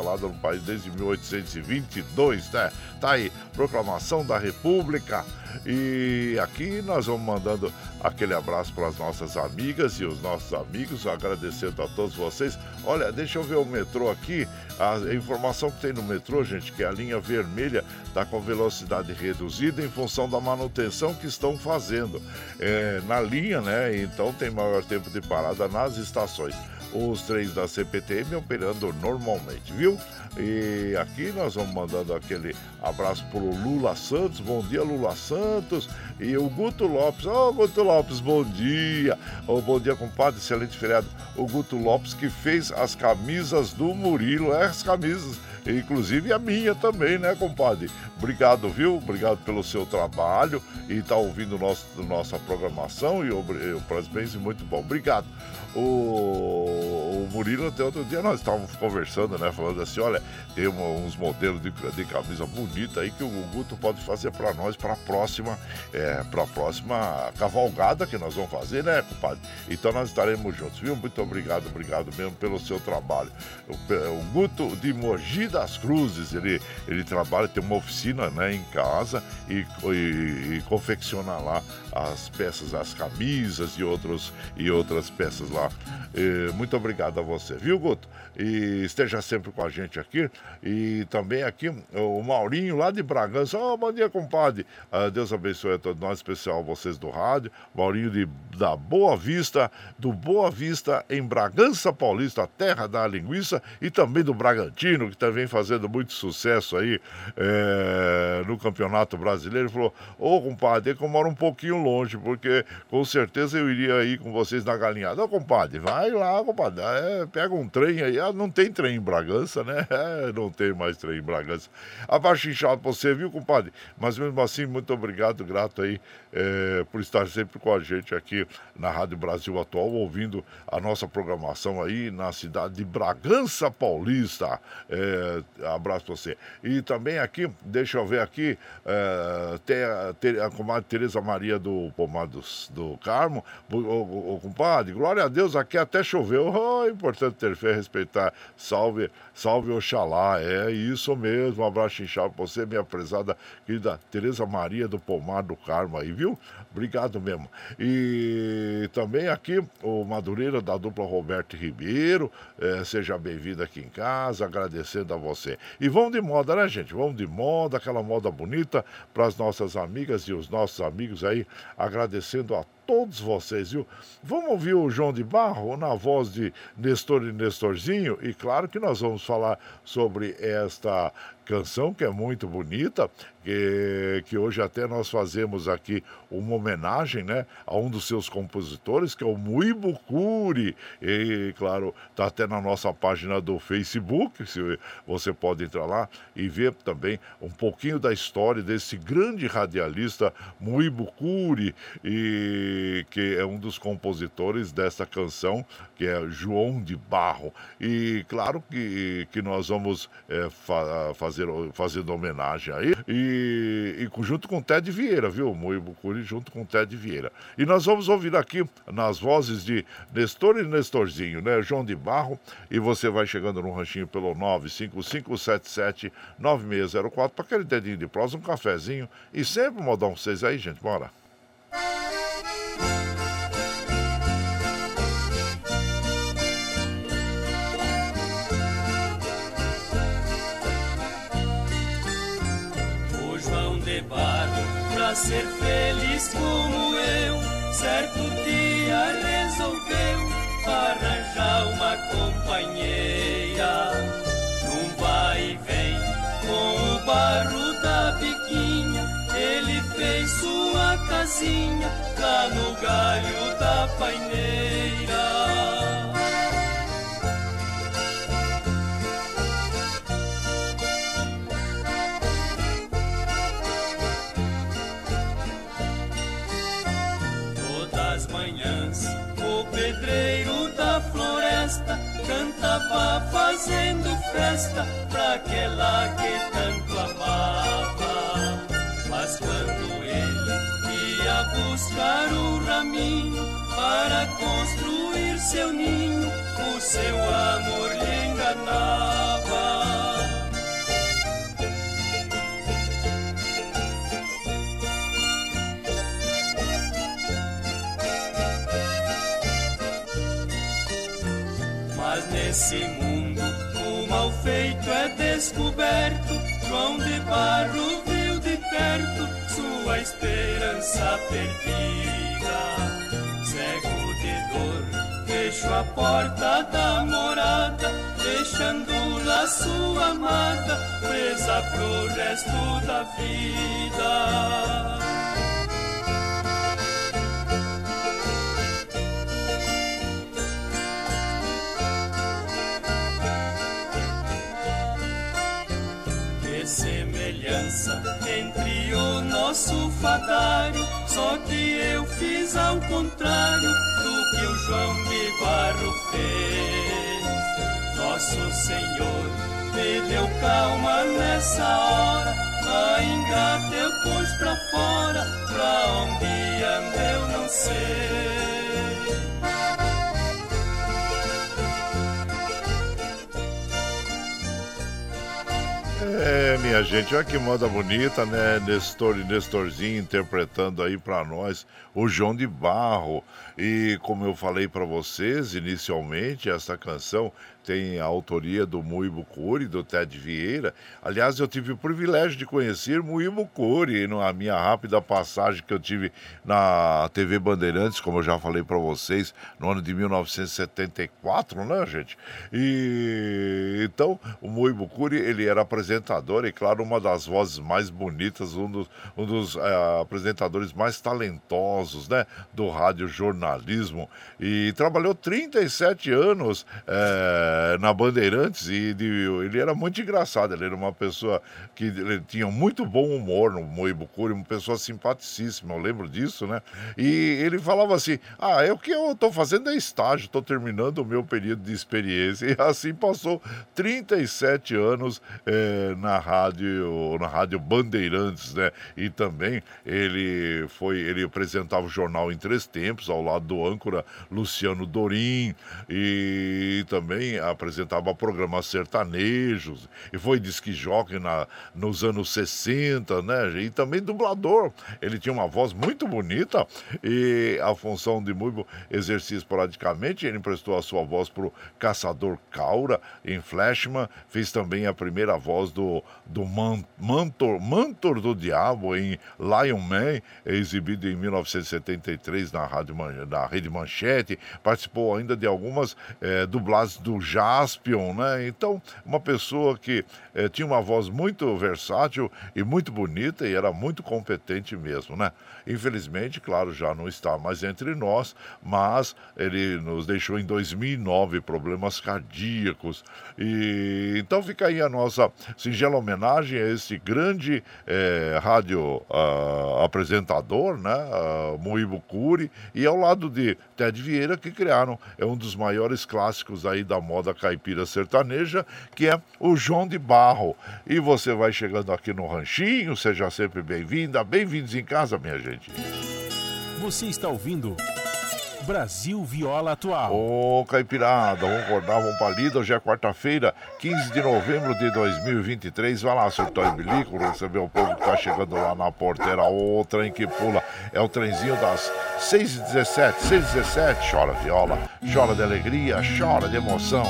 lá do país desde 1822, né? Tá aí, proclamação da República. E aqui nós vamos mandando aquele abraço para as nossas amigas e os nossos amigos, agradecendo a todos vocês. Olha, deixa eu ver o metrô aqui. A informação que tem no metrô, gente, que é a linha vermelha está com velocidade reduzida em função da manutenção que estão fazendo é, na linha, né? Então tem maior tempo de parada nas estações. Os trens da CPTM operando normalmente, viu? E aqui nós vamos mandando aquele abraço pro Lula Santos. Bom dia, Lula Santos. E o Guto Lopes. Ô, Guto Lopes, bom dia. Ô, bom dia, compadre. Excelente feriado. O Guto Lopes que fez as camisas do Murilo. É, as camisas. Inclusive a minha também, né, compadre? Obrigado, viu? Obrigado pelo seu trabalho e tá ouvindo nosso, nossa programação e o parabéns muito bom. Obrigado. O, o Murilo, até outro dia nós estávamos conversando, né? Falando assim: olha, tem uma- uns modelos de, de camisa bonita aí que o Guto pode fazer para nós para a próxima, é, para próxima cavalgada que nós vamos fazer, né, compadre? Então nós estaremos juntos, viu? Muito obrigado, obrigado mesmo pelo seu trabalho. O, o Guto de Mogi das Cruzes, ele, ele trabalha, tem uma oficina né, em casa e, e, e confecciona lá as peças, as camisas e, outros, e outras peças lá. Eh, muito obrigado a você, viu, Guto? E esteja sempre com a gente aqui. E também aqui o Maurinho lá de Bragança. Ô, bom dia, compadre. Ah, Deus abençoe a todos nós, especial vocês do rádio. Maurinho de, da Boa Vista, do Boa Vista em Bragança Paulista, a terra da linguiça, e também do Bragantino, que também fazendo muito sucesso aí eh, no Campeonato Brasileiro. Ele falou: Ô, compadre, é que eu moro um pouquinho longe, porque com certeza eu iria ir com vocês na galinhada. Ô, compadre, vai lá, compadre. é, pega um trem aí. Não tem trem em Bragança, né? É, não tem mais trem em Bragança. Abaixo inchado pra você, viu, compadre? Mas mesmo assim, muito obrigado, grato aí eh, por estar sempre com a gente aqui na Rádio Brasil Atual, ouvindo a nossa programação aí na cidade de Bragança Paulista. Eh, abraço pra você. E também aqui, deixa eu ver aqui, eh, tem a, a comadre Tereza Maria do Pomar do, Carmo. Compadre, glória a Deus, aqui até choveu. Oi, importante ter fé, respeitar. Salve, salve Oxalá. É isso mesmo. Um abraço inchado pra você, minha prezada querida Tereza Maria do Pomar do Carmo aí, viu? Obrigado mesmo. E também aqui o Madureira da dupla Roberto Ribeiro. É, seja bem-vindo aqui em casa, agradecendo a você. E vamos de moda, né, gente? Vamos de moda, aquela moda bonita para as nossas amigas e os nossos amigos aí, agradecendo a todos vocês, viu? Vamos ouvir o João de Barro na voz de Nestor e Nestorzinho, e claro que nós vamos falar sobre esta canção que é muito bonita, que, que hoje até nós fazemos aqui uma homenagem né, a um dos seus compositores, que é o Muibo. E, claro, está até na nossa página do Facebook, se você pode entrar lá e ver também um pouquinho da história desse grande radialista Muibo e, que é um dos compositores dessa canção, que é João de Barro. E claro que, que nós vamos é, fa fazer, fazendo homenagem a ele. E junto com Ted Vieira, viu? Moibo Curi junto com Ted Vieira. E nós vamos ouvir aqui nas vozes de Nestor e Nestorzinho, né? João de Barro. E você vai chegando no ranchinho pelo 955779604 para aquele dedinho de prosa, um cafezinho e sempre modão vocês aí, gente. Bora. Ser feliz como eu, certo dia resolveu arranjar uma companheira. Num vai e vem com o barro da biquinha, ele fez sua casinha lá no galho da paineira. Seu amor lhe enganava. Nesse mundo o mal feito é descoberto. João de Barro viu de perto sua esperança perdida. A porta da morada, deixando lá sua amada presa pro resto da vida. semelhança entre o nosso fadário, só que eu fiz ao contrário que o João de Barro fez. Nosso Senhor me deu calma nessa hora, a ingata eu pus pra fora, pra onde anda eu não sei. É, minha gente, olha que moda bonita, né? Nestor e Nestorzinho interpretando aí para nós o João de Barro. E como eu falei para vocês inicialmente, essa canção tem a autoria do Muibo Curi, do Ted Vieira. Aliás, eu tive o privilégio de conhecer Muibo Curi na minha rápida passagem que eu tive na TV Bandeirantes, como eu já falei para vocês, no ano de 1974, né, gente? E então, o Muibo Curi, ele era apresentador e, claro, uma das vozes mais bonitas, um dos, um dos é, apresentadores mais talentosos, né, do rádio jornalismo. E trabalhou 37 anos. É, na Bandeirantes e de, ele era muito engraçado. Ele era uma pessoa que tinha muito bom humor no Moibucuri, uma pessoa simpaticíssima, eu lembro disso, né? E ele falava assim: Ah, é o que eu estou fazendo é estágio, estou terminando o meu período de experiência. E assim passou 37 anos é, na rádio, na rádio Bandeirantes, né? E também ele foi, ele apresentava o jornal em três tempos, ao lado do âncora Luciano Dorim, e também apresentava programas sertanejos, e foi disque jockey na, nos anos 60, né? E também dublador. Ele tinha uma voz muito bonita e a função de Muibo exercia esporadicamente. Ele emprestou a sua voz para o Caçador Caura em Flashman, fez também a primeira voz do, do Man, Mantor, Mantor do Diabo em Lion Man, exibido em 1973 na, rádio, na Rede Manchete. Participou ainda de algumas é, dublagens do Jaspion, né? Então, uma pessoa que é, tinha uma voz muito versátil e muito bonita e era muito competente mesmo, né? Infelizmente, claro, já não está mais entre nós, mas ele nos deixou em 2009 problemas cardíacos. E então fica aí a nossa singela homenagem a esse grande é, rádio uh, apresentador, né? Uh, Moibo Curi, e ao lado de Ted Vieira, que criaram é um dos maiores clássicos aí da moda caipira sertaneja, que é o João de Barro. E você vai chegando aqui no Ranchinho, seja sempre bem-vinda, bem-vindos em casa, minha gente. Você está ouvindo Brasil Viola Atual. Ô, Caipirada, vamos acordar, vamos pra lida. Hoje é quarta-feira, 15 de novembro de 2023. Vai lá, surtou e bilico, receber o povo que tá chegando lá na porteira. O trem que pula é o trenzinho das 6h17, 6h17. Chora viola, chora de alegria, chora de emoção.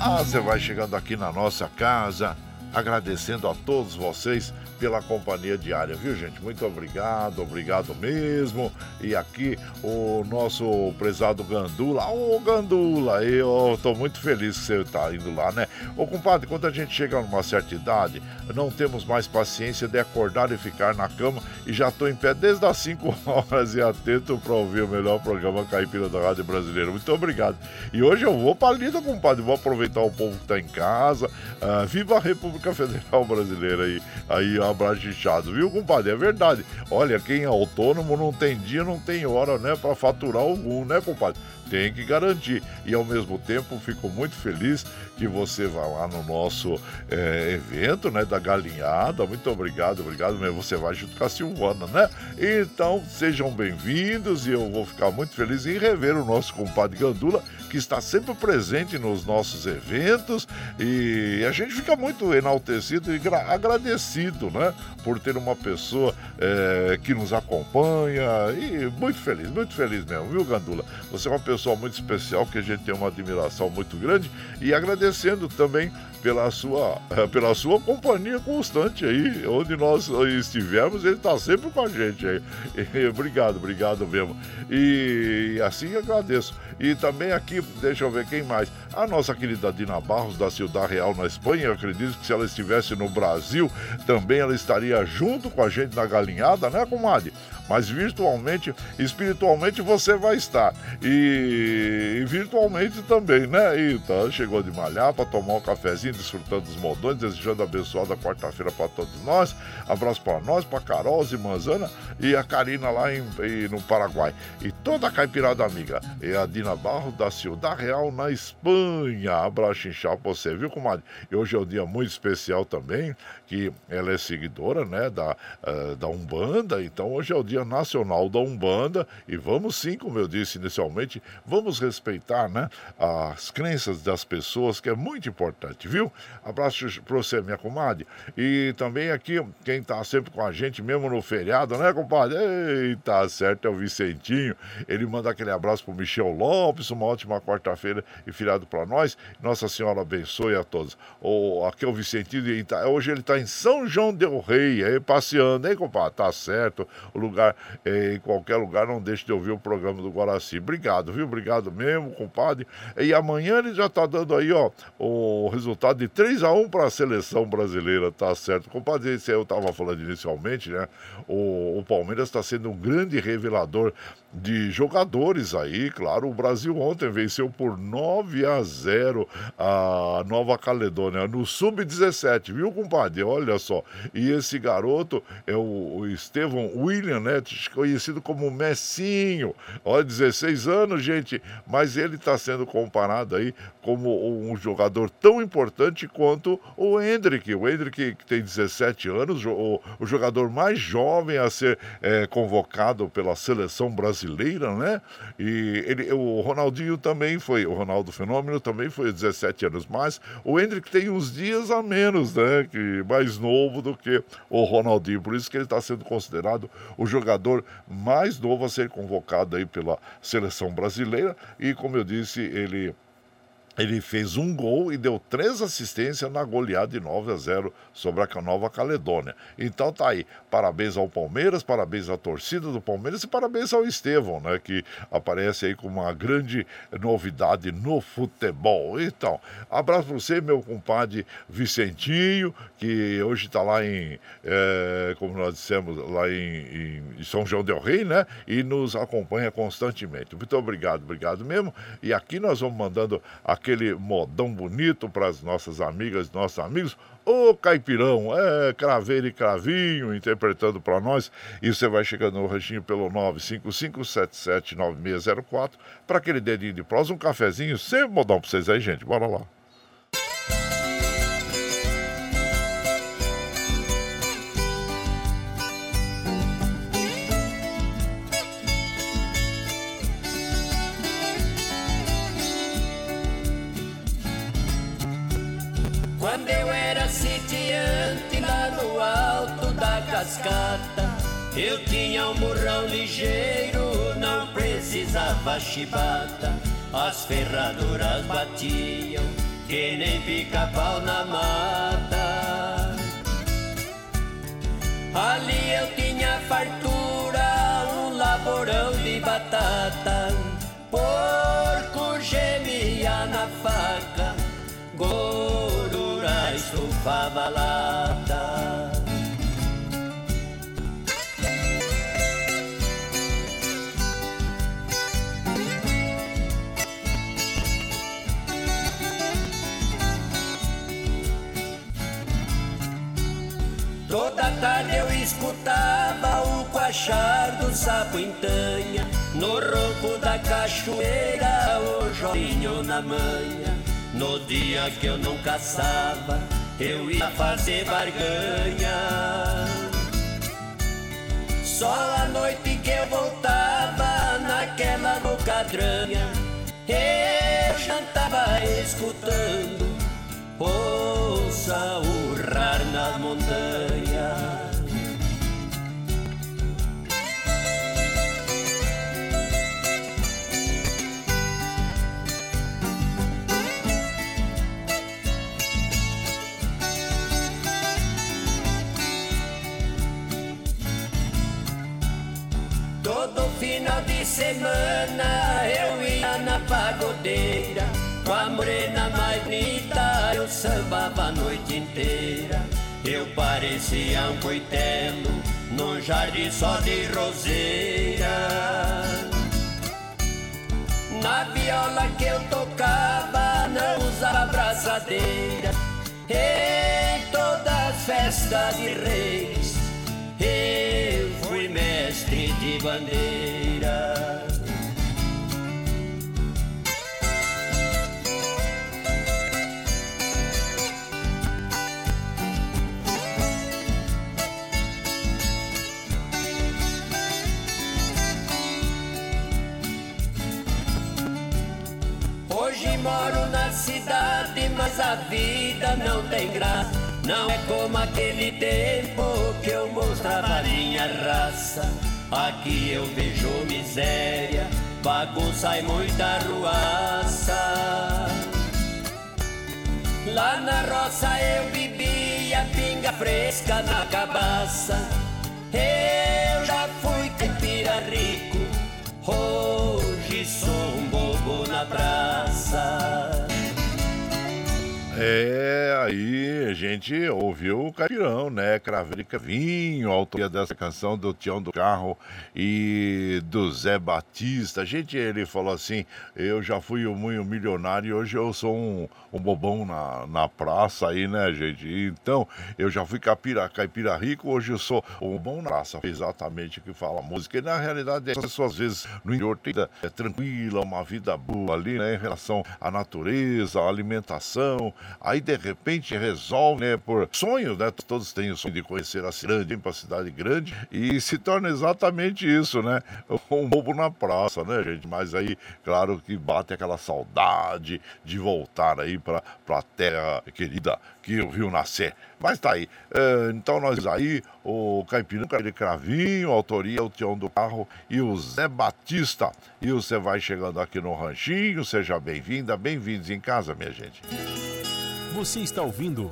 Ah, você vai chegando aqui na nossa casa, agradecendo a todos vocês pela companhia diária, viu, gente? Muito obrigado, obrigado mesmo. E aqui o nosso prezado Gandula. Ô, Gandula, eu tô muito feliz que você tá indo lá, né? Ô, compadre, quando a gente chega numa certa idade, não temos mais paciência de acordar e ficar na cama e já tô em pé desde as 5 horas e atento para ouvir o melhor programa caipira da Rádio Brasileira. Muito obrigado. E hoje eu vou pra lida, compadre. Vou aproveitar o povo que tá em casa. Uh, viva a República Federal Brasileira aí. Aí, ó inchado, viu, compadre? É verdade. Olha, quem é autônomo não tem dia, não tem hora, né, para faturar algum, né, compadre? tem que garantir. E ao mesmo tempo fico muito feliz que você vá lá no nosso é, evento, né, da galinhada. Muito obrigado, obrigado mesmo. Você vai junto com a Silvana, né? Então sejam bem-vindos e eu vou ficar muito feliz em rever o nosso compadre Gandula, que está sempre presente nos nossos eventos e a gente fica muito enaltecido e agradecido, né, por ter uma pessoa é, que nos acompanha e muito feliz, muito feliz mesmo, viu, Gandula? Você é uma pessoa muito especial que a gente tem uma admiração muito grande e agradecendo também pela sua, pela sua companhia constante aí, onde nós estivermos, ele está sempre com a gente aí. E, obrigado, obrigado mesmo. E assim agradeço. E também aqui, deixa eu ver quem mais. A nossa querida Dina Barros, da Ciudad Real, na Espanha. Acredito que se ela estivesse no Brasil, também ela estaria junto com a gente na galinhada, né, comadre? Mas virtualmente, espiritualmente você vai estar. E, e virtualmente também, né? Então, chegou de malhar para tomar um cafezinho, desfrutando dos modões, desejando abençoada quarta-feira para todos nós. Abraço para nós, para Carol, Zimanzana e a Karina lá em, em, no Paraguai. E toda a caipirada amiga. E a Dina Barro da Ciudad Real, na Espanha. Abraço inchado pra você, viu, comadre? E hoje é um dia muito especial também, que ela é seguidora, né, da, uh, da Umbanda. Então, hoje é o dia Nacional da Umbanda e vamos sim, como eu disse inicialmente, vamos respeitar né, as crenças das pessoas, que é muito importante, viu? Abraço para você, minha comadre. E também aqui, quem está sempre com a gente, mesmo no feriado, né, compadre? Eita, certo, é o Vicentinho. Ele manda aquele abraço para o Michel Lopes, uma ótima quarta-feira e feriado para nós. Nossa Senhora abençoe a todos. O, aqui é o Vicentinho, hoje ele está em São João Del Rei, aí passeando, hein, compadre? Tá certo, o lugar é, em qualquer lugar, não deixe de ouvir o programa do Guaraci. Obrigado, viu? Obrigado mesmo, compadre. E amanhã ele já está dando aí, ó, o resultado de 3 a 1 para a seleção brasileira, tá certo? Compadre, esse eu estava falando inicialmente, né? O, o Palmeiras está sendo um grande revelador de jogadores aí, claro. O Brasil ontem venceu por 9 a a 0 a Nova Caledônia, no Sub-17, viu, compadre? Olha só. E esse garoto é o, Estevão William, né? Conhecido como Messinho. Olha, 16 anos, gente, mas ele está sendo comparado aí como um jogador tão importante quanto o Hendrick. O Hendrick, que tem 17 anos, o, o jogador mais jovem a ser é, convocado pela seleção brasileira, né? E ele, o Ronaldinho também foi, o Ronaldo Fenômeno também foi 17 anos, mas o Hendrick tem uns dias a menos, né? Que mais novo do que o Ronaldinho. Por isso que ele está sendo considerado o jogador mais novo a ser convocado aí pela seleção brasileira. E como eu disse, ele ele fez um gol e deu três assistências na goleada de 9 a 0 sobre a Nova Caledônia. Então tá aí. Parabéns ao Palmeiras, parabéns à torcida do Palmeiras e parabéns ao Estevão, né? Que aparece aí com uma grande novidade no futebol. Então, abraço para você, meu compadre Vicentinho, que hoje está lá em, é, como nós dissemos, lá em, em, São João del Rei, né? E nos acompanha constantemente. Muito obrigado, obrigado mesmo. E aqui nós vamos mandando aqui aquele modão bonito para as nossas amigas, nossos amigos. Ô Caipirão, é Craveiro e Cravinho interpretando para nós. E você vai chegando no ranchinho pelo 955779604 para aquele dedinho de prosa, um cafezinho, sempre modão para vocês aí, gente. Bora lá. Um murrão ligeiro, não precisava chibata. As ferraduras batiam, que nem pica-pau na mata. Ali eu tinha fartura, um laborão de batata. Porco gemia na faca, gordura estufava lata. O quachar do sapo entanha No ronco da cachoeira, o joinho na manha. No dia que eu não caçava, eu ia fazer barganha. Só a noite que eu voltava naquela bocadranha Eu jantava escutando Ouça urrar nas montanhas Todo final de semana eu ia na pagodeira. Com a morena mais bonita eu sambava a noite inteira. Eu parecia um coitelo num jardim só de roseira. Na viola que eu tocava não usava braçadeira. Em todas as festas de reis mestre de bandeira. Hoje moro na cidade, mas a vida não tem graça. Não é como aquele tempo que eu mostrava minha raça. Aqui eu vejo miséria, bagunça e muita ruaça. Lá na roça eu bebia pinga fresca na cabaça. Eu já fui caipira rico, hoje sou um bobo na praça. É, aí a gente ouviu o Caipirão, né? Craveiro e autoria dessa canção do Tião do Carro e do Zé Batista. Gente, ele falou assim: eu já fui um milionário e hoje eu sou um, um bobão na, na praça aí, né, gente? Então, eu já fui capira, caipira rico, hoje eu sou um bom na praça. Exatamente o que fala a música. E na realidade, as pessoas às vezes no interior tem é, tranquila, uma vida boa ali, né, em relação à natureza, à alimentação. Aí, de repente, resolve, né, por sonhos, né? Todos têm o sonho de conhecer a cidade, ir cidade grande e se torna exatamente isso, né? Um bobo na praça, né, gente? Mas aí, claro que bate aquela saudade de voltar aí para a terra querida que o viu nascer. Mas tá aí. É, então nós aí, o Caipirão de Cravinho, autoria o Tião do Carro e o Zé Batista. E você vai chegando aqui no Ranchinho, seja bem-vinda, bem-vindos em casa, minha gente. Você está ouvindo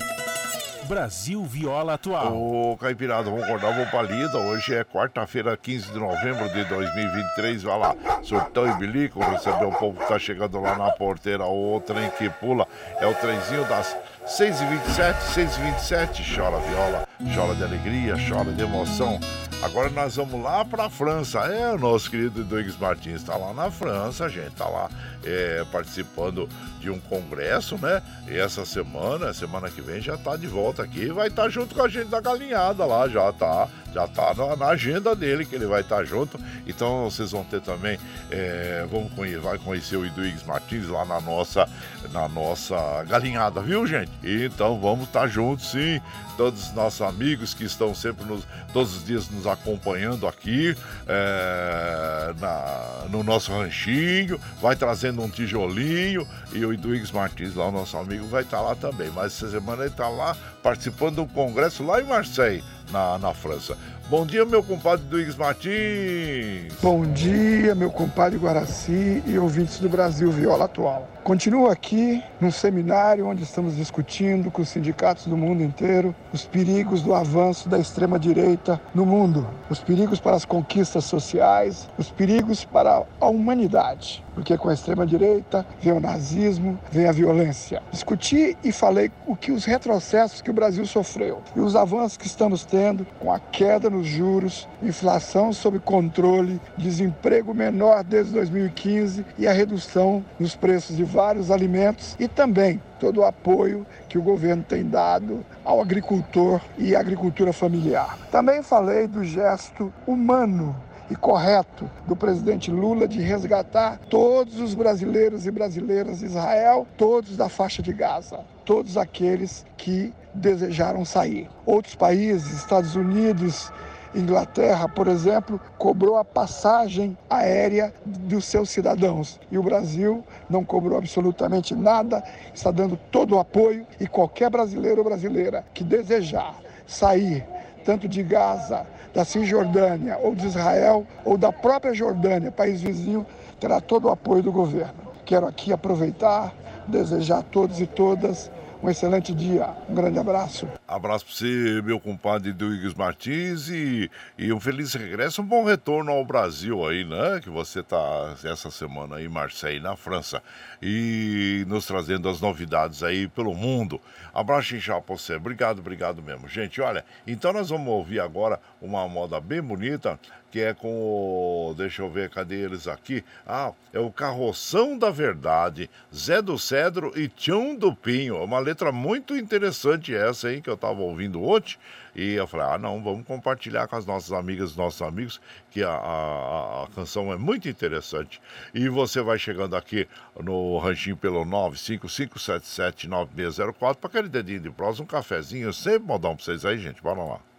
Brasil Viola Atual. Ô, Caipirada, vamos acordar o palida. Hoje é quarta-feira, 15 de novembro de 2023. Vai lá, surtão e bilico, receber o povo que tá chegando lá na porteira. O trem que pula é o trenzinho das 6h27, 6h27. Chora viola, chora de alegria, chora de emoção. Agora nós vamos lá para a França. É, o nosso querido Douglas Martins está lá na França, gente. Está lá é, participando de um congresso, né? E essa semana, semana que vem, já está de volta aqui. Vai estar tá junto com a gente da galinhada lá, já tá. Já tá na, na agenda dele que ele vai estar tá junto. Então vocês vão ter também. É, vamos conhecer, vai conhecer o Eduígues Martins lá na nossa, na nossa galinhada, viu, gente? Então vamos estar tá juntos, sim. Todos os nossos amigos que estão sempre nos, todos os dias nos acompanhando aqui é, na, no nosso ranchinho, vai trazendo um tijolinho e o Eduígues Martins, lá o nosso amigo, vai estar lá também. Mas essa semana ele está lá participando do congresso lá em Marseille, na, na França. Bom dia, meu compadre Duígues Martins. Bom dia, meu compadre Guaraci e ouvintes do Brasil Viola Atual. Continuo aqui num seminário onde estamos discutindo com os sindicatos do mundo inteiro os perigos do avanço da extrema-direita no mundo, os perigos para as conquistas sociais, os perigos para a humanidade. Porque com a extrema-direita vem o nazismo, vem a violência. Discuti e falei o que os retrocessos que o Brasil sofreu e os avanços que estamos tendo com a queda nos juros, inflação sob controle, desemprego menor desde 2015 e a redução nos preços de vários alimentos e também todo o apoio que o governo tem dado ao agricultor e à agricultura familiar. Também falei do gesto humano e correto do presidente Lula de resgatar todos os brasileiros e brasileiras de Israel, todos da faixa de Gaza, todos aqueles que desejaram sair. Outros países, Estados Unidos Inglaterra, por exemplo, cobrou a passagem aérea dos seus cidadãos e o Brasil não cobrou absolutamente nada, está dando todo o apoio e qualquer brasileiro ou brasileira que desejar sair tanto de Gaza, da Cisjordânia ou de Israel ou da própria Jordânia, país vizinho, terá todo o apoio do governo. Quero aqui aproveitar, desejar a todos e todas um excelente dia, um grande abraço. Abraço para você, meu compadre Duígues Martins, e, e um feliz regresso, um bom retorno ao Brasil aí, né? Que você tá essa semana aí em Marseille, na França, e nos trazendo as novidades aí pelo mundo. Abraço inchado para você, obrigado, obrigado mesmo. Gente, olha, então nós vamos ouvir agora uma moda bem bonita que é com o. Deixa eu ver, cadê eles aqui? Ah, é o Carroção da Verdade, Zé do Cedro e Tião do Pinho. É uma letra muito interessante essa, hein, que eu tava ouvindo ontem. E eu falei, ah, não, vamos compartilhar com as nossas amigas e nossos amigos, que a, a, a, canção é muito interessante. E você vai chegando aqui no ranchinho pelo 955779604 para aquele dedinho de prosa, um cafezinho, sempre modão para vocês aí, gente. Bora lá.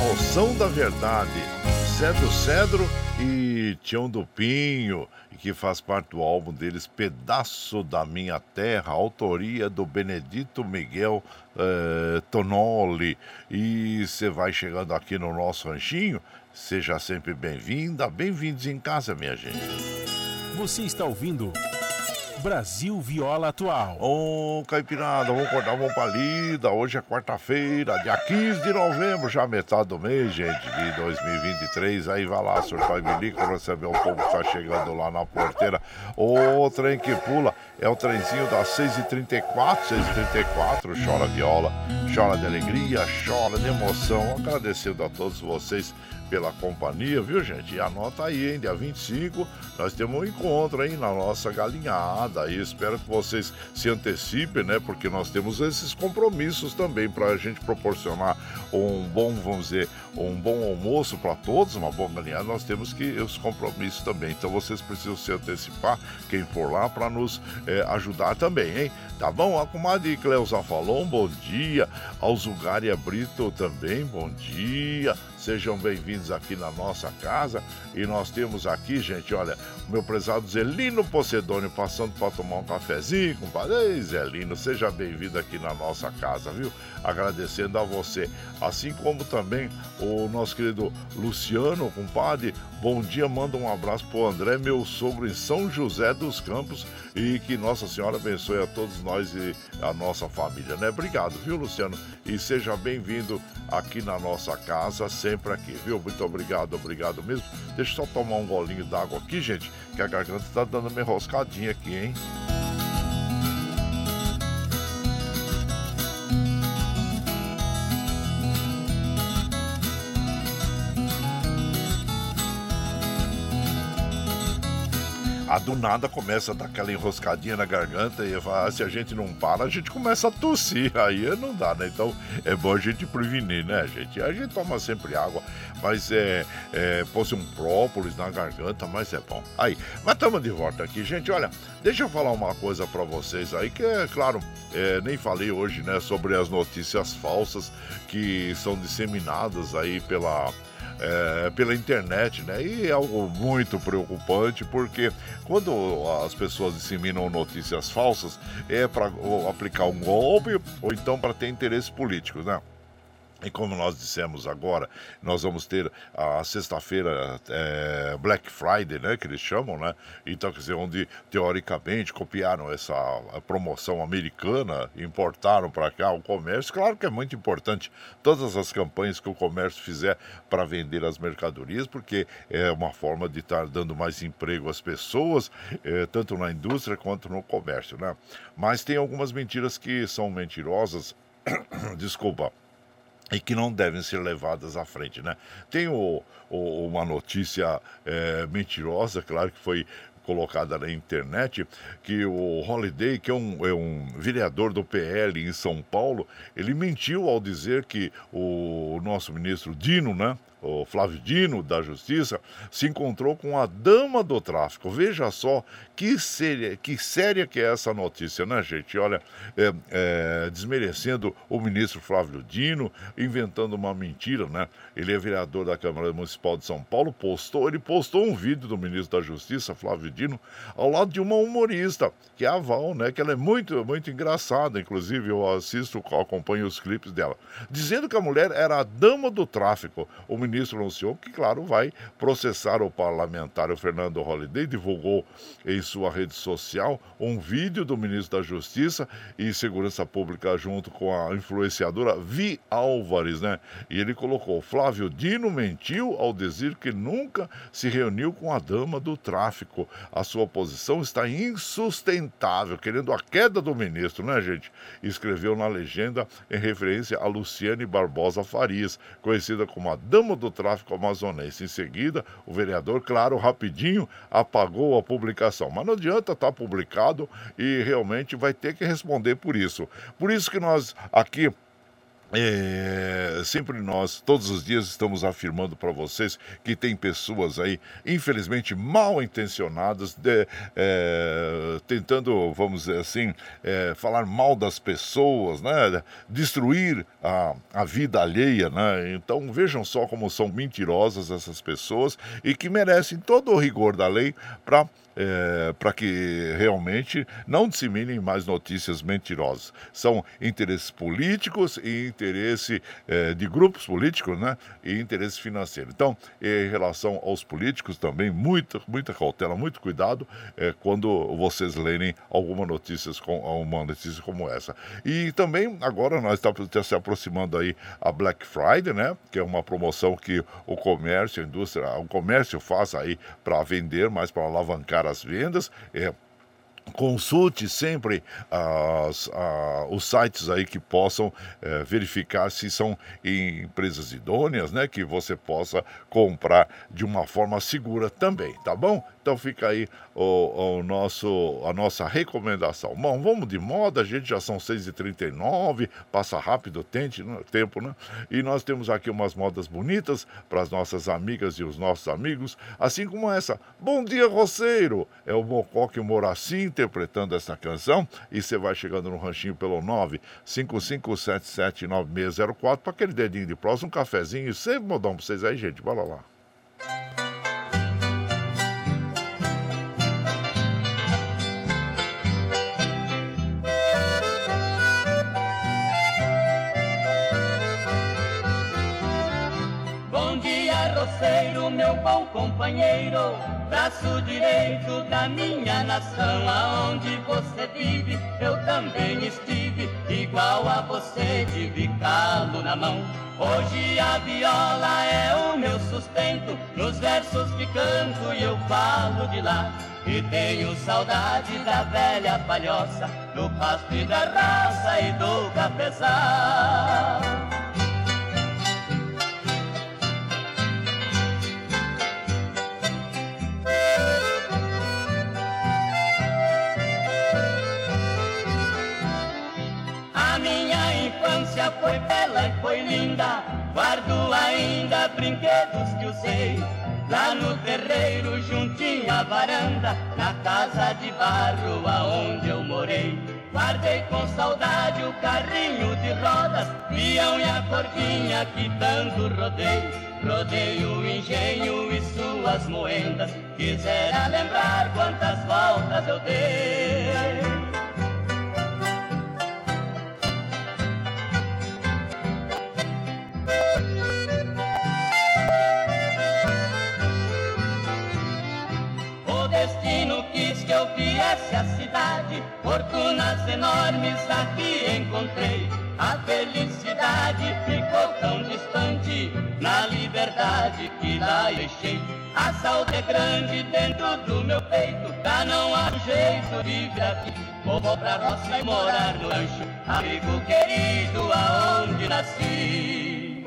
Carroção da Verdade, Cedro Cedro e Tião do Pinho, que faz parte do álbum deles Pedaço da Minha Terra, autoria do Benedito Miguel eh, Tonoli. E você vai chegando aqui no nosso ranchinho, seja sempre bem-vinda, bem-vindos em casa, minha gente. Você está ouvindo Brasil Viola Atual. Ô, Caipirada, vamos acordar, vamos pra lida. Hoje é quarta-feira, dia 15 de novembro, já metade do mês, gente, de 2023. Aí vai lá, surtar e bilico, receber o povo que tá chegando lá na porteira. O trem que pula é o trenzinho das 6h34, 6h34. Chora viola, chora de alegria, chora de emoção. Agradecendo a todos vocês pela companhia, viu, gente? E anota aí, hein? Dia 25, nós temos um encontro aí na nossa galinhada. E espero que vocês se antecipem, né? Porque nós temos esses compromissos também para a gente proporcionar um bom, vamos dizer, um bom almoço para todos, uma boa galinhada. Nós temos que os compromissos também. Então vocês precisam se antecipar, quem for lá, para nos eh, ajudar também, hein? Tá bom? A comadre Cleusa falou, um bom dia. Ao Zugária Brito também, bom dia. Sejam bem-vindos aqui na nossa casa. E nós temos aqui, gente, olha, o meu prezado Zelino Pocedônio passando para tomar um cafezinho, compadre. Ei, Zelino, seja bem-vindo aqui na nossa casa, viu? Agradecendo a você. Assim como também o nosso querido Luciano, compadre. Bom dia, manda um abraço pro André, meu sogro em São José dos Campos. E que Nossa Senhora abençoe a todos nós e a nossa família, né? Obrigado, viu, Luciano? E seja bem-vindo aqui na nossa casa, sempre aqui, viu? Muito obrigado, obrigado mesmo. Deixa eu só tomar um golinho d'água aqui, gente, que a garganta tá dando uma enroscadinha aqui, hein? Do nada começa a dar aquela enroscadinha na garganta e fala, se a gente não para, a gente começa a tossir. Aí não dá, né? Então é bom a gente prevenir, né, gente? A gente toma sempre água, mas é, é pôs um própolis na garganta, mas é bom. Aí, mas estamos de volta aqui, gente. Olha, deixa eu falar uma coisa para vocês aí, que é claro, é, nem falei hoje, né, sobre as notícias falsas que são disseminadas aí pela é, pela internet, né? E é algo muito preocupante porque quando as pessoas disseminam notícias falsas é para aplicar um golpe ou então para ter interesses políticos, né? E como nós dissemos agora, nós vamos ter a sexta-feira é, Black Friday, né, que eles chamam, né? Então, quer dizer, onde teoricamente copiaram essa promoção americana, importaram para cá o comércio. Claro que é muito importante todas as campanhas que o comércio fizer para vender as mercadorias, porque é uma forma de estar dando mais emprego às pessoas, é, tanto na indústria quanto no comércio, né? Mas tem algumas mentiras que são mentirosas. Desculpa e que não devem ser levadas à frente, né? Tem o, o, uma notícia é, mentirosa, claro que foi colocada na internet, que o Holiday, que é um, é um vereador do PL em São Paulo, ele mentiu ao dizer que o nosso ministro Dino, né, o Flávio Dino, da Justiça, se encontrou com a dama do tráfico. Veja só que séria que, séria que é essa notícia, né, gente? Olha, é, é, desmerecendo o ministro Flávio Dino, inventando uma mentira, né? Ele é vereador da Câmara Municipal de São Paulo, postou, ele postou um vídeo do ministro da Justiça, Flávio Dino, ao lado de uma humorista, que é a Val, né? Que ela é muito, muito engraçada, inclusive eu assisto, acompanho os clipes dela, dizendo que a mulher era a dama do tráfico. O ministro anunciou que, claro, vai processar o parlamentar o Fernando Holliday, divulgou em sua rede social um vídeo do ministro da Justiça e Segurança Pública junto com a influenciadora Vi Álvares, né? E ele colocou: Flávio Dino mentiu ao dizer que nunca se reuniu com a dama do tráfico. A sua posição está insustentável, querendo a queda do ministro, né, gente? Escreveu na legenda em referência a Luciane Barbosa Farias, conhecida como a dama do tráfico amazonense. Em seguida, o vereador, claro, rapidinho apagou a publicação. Mas não adianta estar tá publicado e realmente vai ter que responder por isso. Por isso que nós aqui é, sempre nós, todos os dias, estamos afirmando para vocês que tem pessoas aí, infelizmente mal intencionadas, de, é, tentando, vamos dizer assim, é, falar mal das pessoas, né? destruir a, a vida alheia. Né? Então vejam só como são mentirosas essas pessoas e que merecem todo o rigor da lei para é, para que realmente não disseminem mais notícias mentirosas. São interesses políticos e interesse é, de grupos políticos, né? E interesse financeiro. Então, em relação aos políticos também, muita, muita cautela, muito cuidado é, quando vocês lerem alguma notícia, uma notícia como essa. E também agora nós estamos se aproximando aí a Black Friday, né? Que é uma promoção que o comércio, a indústria, o comércio faz aí para vender, mais para alavancar as vendas. É, Consulte sempre as, os sites aí que possam é, verificar se são empresas idôneas, né? Que você possa comprar de uma forma segura também, tá bom? Então fica aí o, o, nosso, a nossa recomendação. Bom, vamos de moda, gente, já são 6h39, passa rápido o né, tempo, né? E nós temos aqui umas modas bonitas para as nossas amigas e os nossos amigos, assim como essa. Bom dia, roceiro! É o Mocoque Moraci interpretando essa canção e você vai chegando no ranchinho pelo 955779604 para aquele dedinho de próximo, um cafezinho e sempre modão para vocês aí, gente. Bora lá. Meu bom companheiro, braço direito da minha nação. Aonde você vive, eu também estive, igual a você, tive calo na mão. Hoje a viola é o meu sustento, nos versos que canto e eu falo de lá. E tenho saudade da velha palhoça, do pasto e da raça e do cafezal. Foi bela e foi linda. Guardo ainda brinquedos que usei. Lá no terreiro, juntinho à varanda, na casa de barro aonde eu morei. Guardei com saudade o carrinho de rodas, peão e a que tanto rodei. Rodei o engenho e suas moendas, quisera lembrar quantas voltas eu dei. Fortunas enormes aqui encontrei. A felicidade ficou tão distante, na liberdade que lá deixei. A saúde é grande dentro do meu peito, já não há jeito de vir aqui. Vou pra roça e morar no rancho, amigo querido, aonde nasci.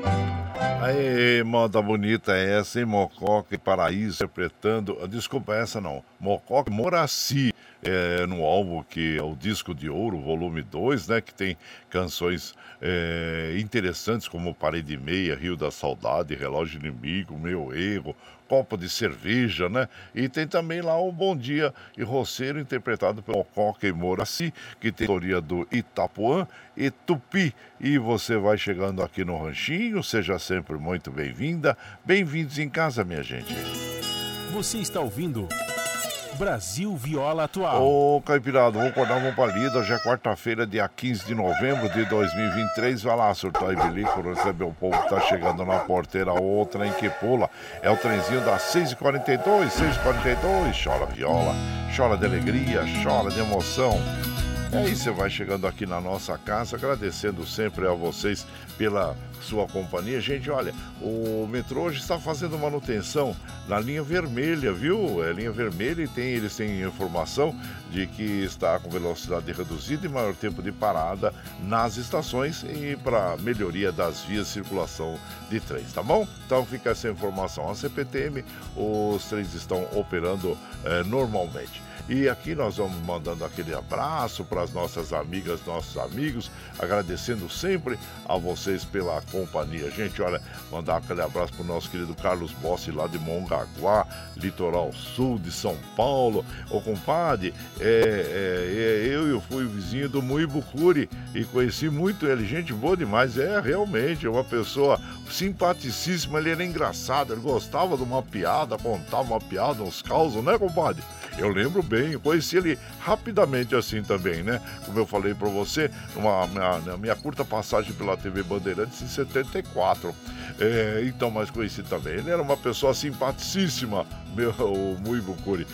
Aê, moda bonita é essa, hein? Mococa e Paraíso interpretando. Desculpa, essa não. Mococa Moraci é, no álbum que é o Disco de Ouro, volume 2, né? Que tem canções é, interessantes como Parede Meia, Rio da Saudade, Relógio Inimigo, Meu Erro, Copo de Cerveja, né? E tem também lá o Bom Dia e Roceiro, interpretado pelo Coca e Moraci, que tem a autoria do Itapuã e Tupi. E você vai chegando aqui no Ranchinho, seja sempre muito bem-vinda. Bem-vindos em casa, minha gente. Você está ouvindo. Brasil Viola Atual. Ô, Caipirado, vamos acordar uma palida. Hoje é quarta-feira, dia 15 de novembro de 2023. Vai lá, surtar e bilico, receber o povo que tá chegando na porteira. O trem que pula é o trenzinho das 6h42, 6h42. Chora viola, chora de alegria, chora de emoção. E aí você vai chegando aqui na nossa casa, agradecendo sempre a vocês pela sua companhia. Gente, olha, o metrô hoje está fazendo manutenção na linha vermelha, viu? É linha vermelha e tem, eles têm informação de que está com velocidade reduzida e maior tempo de parada nas estações e para melhoria das vias de circulação de trens, tá bom? Então fica essa informação. A CPTM, os trens estão operando eh, normalmente. E aqui nós vamos mandando aquele abraço para as nossas amigas, nossos amigos, agradecendo sempre a vocês pela companhia. Gente, olha, mandar aquele abraço para o nosso querido Carlos Bossi lá de Mongaguá, litoral sul de São Paulo. Ô compadre, é, é, é, eu, eu fui vizinho do Muibucuri e conheci muito ele, gente boa demais. É realmente uma pessoa simpaticíssima, ele era engraçado, ele gostava de uma piada, contava uma piada, uns causos, né, compadre? Eu lembro bem, conheci ele rapidamente assim também, né? Como eu falei para você, numa, minha, minha curta passagem pela TV Bandeirantes em 74. É, então, mas conheci também. Ele era uma pessoa simpaticíssima, meu, o Muibucuri.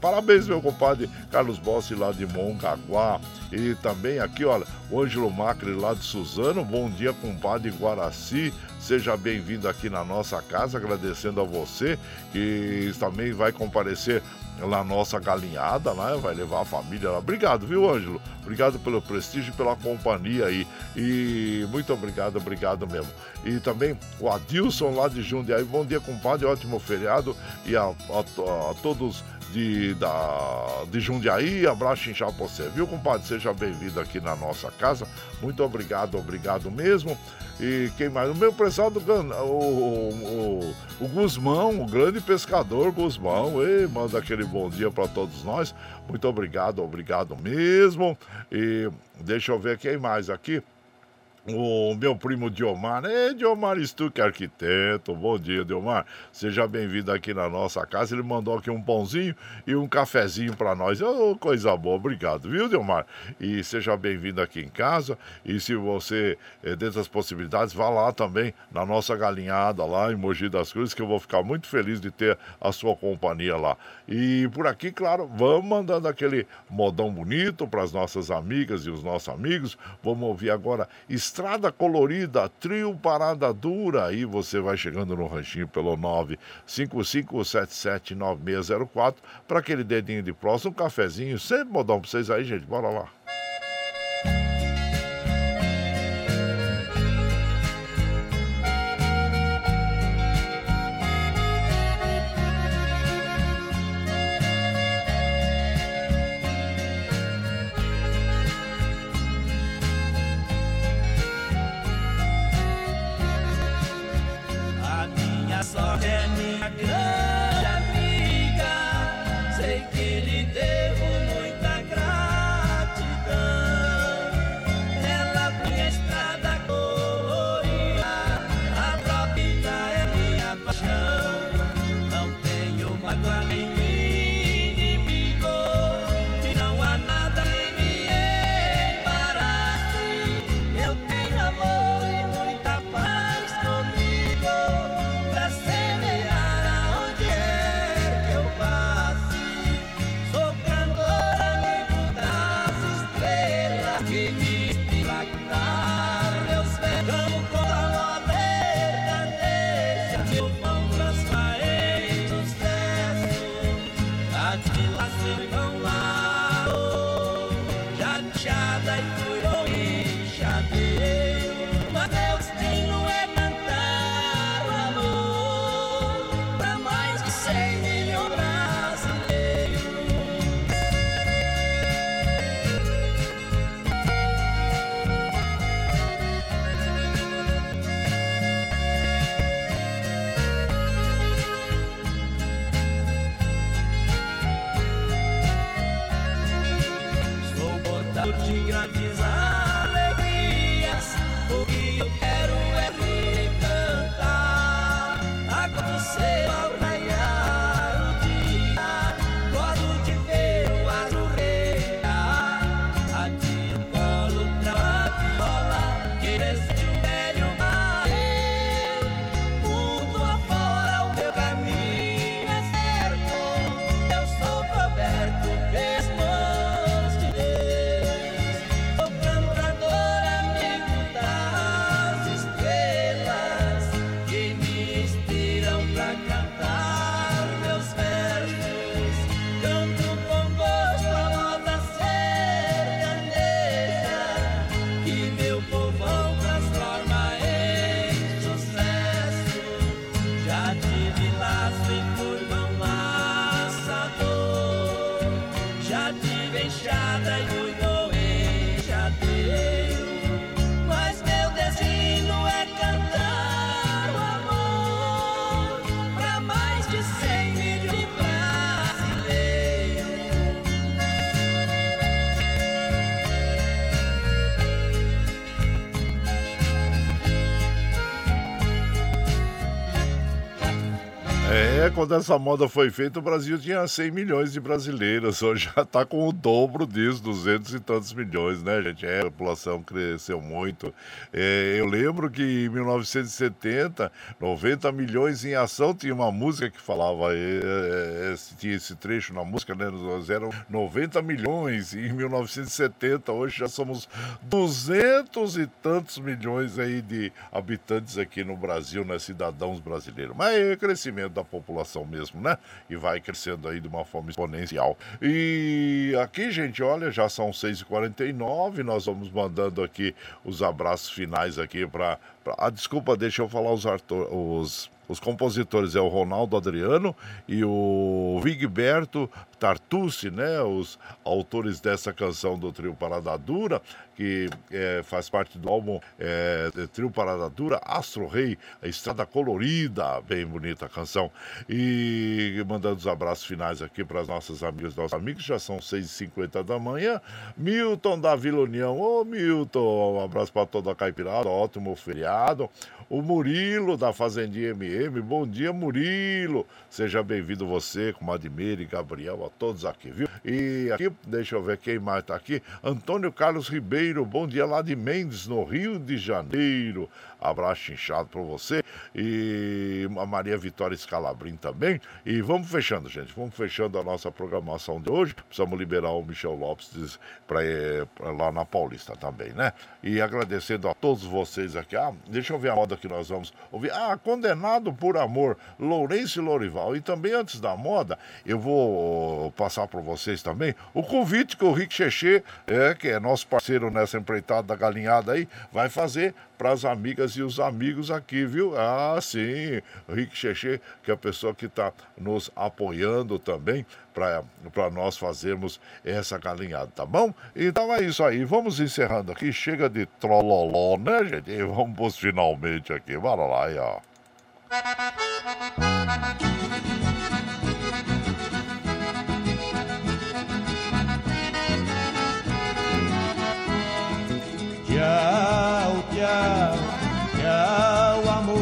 Parabéns, meu compadre Carlos Bossi lá de Mongaguá. E também aqui, olha, o Ângelo Macri lá de Suzano. Bom dia, compadre Guaraci. Seja bem-vindo aqui na nossa casa, agradecendo a você que também vai comparecer lá nossa galinhada, né? Vai levar a família lá. Obrigado, viu, Ângelo? Obrigado pelo prestígio e pela companhia aí. E muito obrigado, obrigado mesmo. E também o Adilson lá de Jundiaí. Bom dia, compadre. Ótimo feriado. E a, a, a todos de, da, de Jundiaí. Abraço inchado pra você, viu, compadre? Seja bem-vindo aqui na nossa casa. Muito obrigado, obrigado mesmo. E quem mais? O meu prezado, o, o, o Guzmão, o grande pescador Guzmão. Ei, manda aquele bom dia para todos nós. Muito obrigado, obrigado mesmo. E deixa eu ver quem mais aqui o meu primo Diomar. É, Diomar Stuck, arquiteto. Bom dia, Diomar. Seja bem-vindo aqui na nossa casa. Ele mandou aqui um pãozinho e um cafezinho para nós. Oh, coisa boa, obrigado, viu, Diomar? E seja bem-vindo aqui em casa. E se você, é, dentro das possibilidades, vá lá também na nossa galinhada lá em Mogi das Cruzes, que eu vou ficar muito feliz de ter a sua companhia lá. E por aqui, claro, vamos mandando aquele modão bonito para as nossas amigas e os nossos amigos. Vamos ouvir agora. Estrada Colorida, Trio Parada Dura. Aí você vai chegando no ranchinho pelo 955779604 para aquele dedinho de próximo, um cafezinho. Sempre modão para vocês aí, gente. Bora lá. Quando essa moda foi feita, o Brasil tinha 100 milhões de brasileiros. Hoje já está com o dobro disso, 200 e tantos milhões, né, gente? É, a população cresceu muito. É, eu lembro que em 1970, 90 milhões em ação, tinha uma música que falava, é, é, tinha esse trecho na música, né? Eram 90 milhões em 1970. Hoje já somos 200 e tantos milhões aí de habitantes aqui no Brasil, né? Cidadãos brasileiros. Mas é crescimento da população mesmo, né? E vai crescendo aí de uma forma exponencial. E aqui, gente, olha, já são 6h49, nós vamos mandando aqui os abraços finais aqui para. Pra... Ah, desculpa, deixa eu falar os, os os compositores é o Ronaldo Adriano e o Vigberto Tartucci, né? Os autores dessa canção do Trio Parada Dura, que é, faz parte do álbum é, Trio Parada Dura, Astro Rei, a Estrada Colorida, bem bonita a canção. E mandando os abraços finais aqui para as nossas amigas nossos amigos, já são 6h50 da manhã. Milton da Vila União, ô Milton, um abraço para toda a Caipirada, ótimo feriado. O Murilo da Fazendinha MM. Bom dia, Murilo. Seja bem-vindo você, com e Gabriel, todos aqui, viu? E aqui, deixa eu ver quem mais tá aqui. Antônio Carlos Ribeiro, bom dia lá de Mendes, no Rio de Janeiro. Abraço inchado para você. E a Maria Vitória Scalabrin também. E vamos fechando, gente. Vamos fechando a nossa programação de hoje. Precisamos liberar o Michel Lopes para lá na Paulista também, né? E agradecendo a todos vocês aqui. Ah, deixa eu ver a moda que nós vamos ouvir. Ah, Condenado por Amor, Lourenço Lorival. E também antes da moda, eu vou passar para vocês também o convite que o Rick Cheche, é, que é nosso parceiro nessa empreitada da galinhada aí, vai fazer para as amigas e os amigos aqui, viu? Ah, sim, Rick Cheche, que é a pessoa que está nos apoiando também para nós fazermos essa galinhada, tá bom? Então é isso aí, vamos encerrando aqui, chega de trololó, né, gente? E vamos finalmente aqui, bora lá aí, ó. Tchau, tchau, tchau, amor.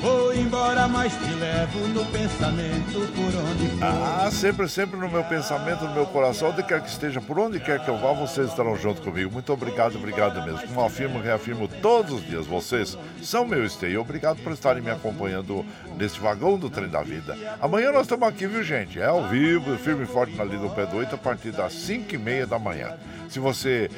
Vou embora, mas te levo no pensamento por onde for. Ah, sempre, sempre no meu pensamento, no meu coração, onde quer que esteja, por onde quer que eu vá, vocês estarão junto comigo. Muito obrigado, obrigado mesmo. Como afirmo, reafirmo todos os dias, vocês são meu esteio. Obrigado por estarem me acompanhando nesse vagão do trem da vida. Amanhã nós estamos aqui, viu, gente? É ao vivo, firme e forte na linha do pé do 8, a partir das 5 e meia da manhã. Se você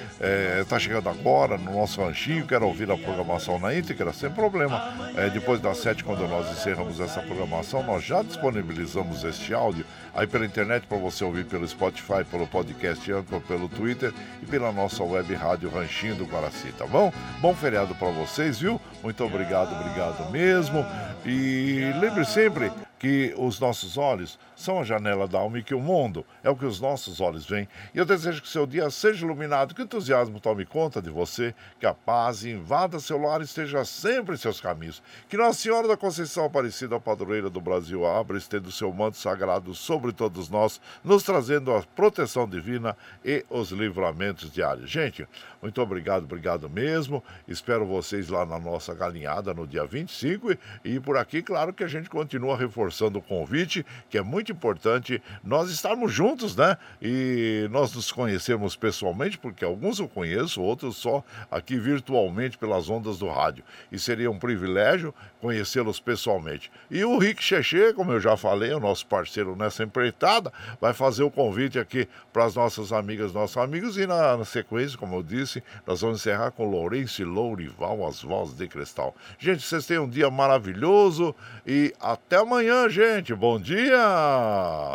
está é, chegando agora no nosso ranchinho, quer ouvir a programação na íntegra, sem problema. É, depois das sete, quando nós encerramos essa programação, nós já disponibilizamos este áudio aí pela internet para você ouvir pelo Spotify, pelo podcast Anchor, pelo Twitter e pela nossa web rádio Ranchinho do Guaraci, tá bom? Bom feriado para vocês, viu? Muito obrigado, obrigado mesmo. E lembre sempre que os nossos olhos são a janela da alma e que o mundo é o que os nossos olhos veem. E eu desejo que seu dia seja iluminado, que o entusiasmo tome conta de você, que a paz invada seu lar e esteja sempre em seus caminhos. Que Nossa Senhora da Conceição Aparecida, a padroeira do Brasil, abra e estenda o seu manto sagrado sobre todos nós, nos trazendo a proteção divina e os livramentos diários. Gente, muito obrigado, obrigado mesmo. Espero vocês lá na nossa galinhada no dia 25 e, e por aqui, claro que a gente continua reforçando o convite, que é muito importante nós estarmos juntos, né? E nós nos conhecemos pessoalmente, porque alguns eu conheço, outros só aqui virtualmente pelas ondas do rádio. E seria um privilégio conhecê-los pessoalmente. E o Rick Cheche, como eu já falei, o nosso parceiro nessa empreitada, vai fazer o convite aqui para as nossas amigas, nossos amigos, e na, na, sequência, como eu disse, nós vamos encerrar com Lourenço e Lourival, as vozes de cristal. Gente, vocês tenham um dia maravilhoso e até amanhã, gente. Bom dia!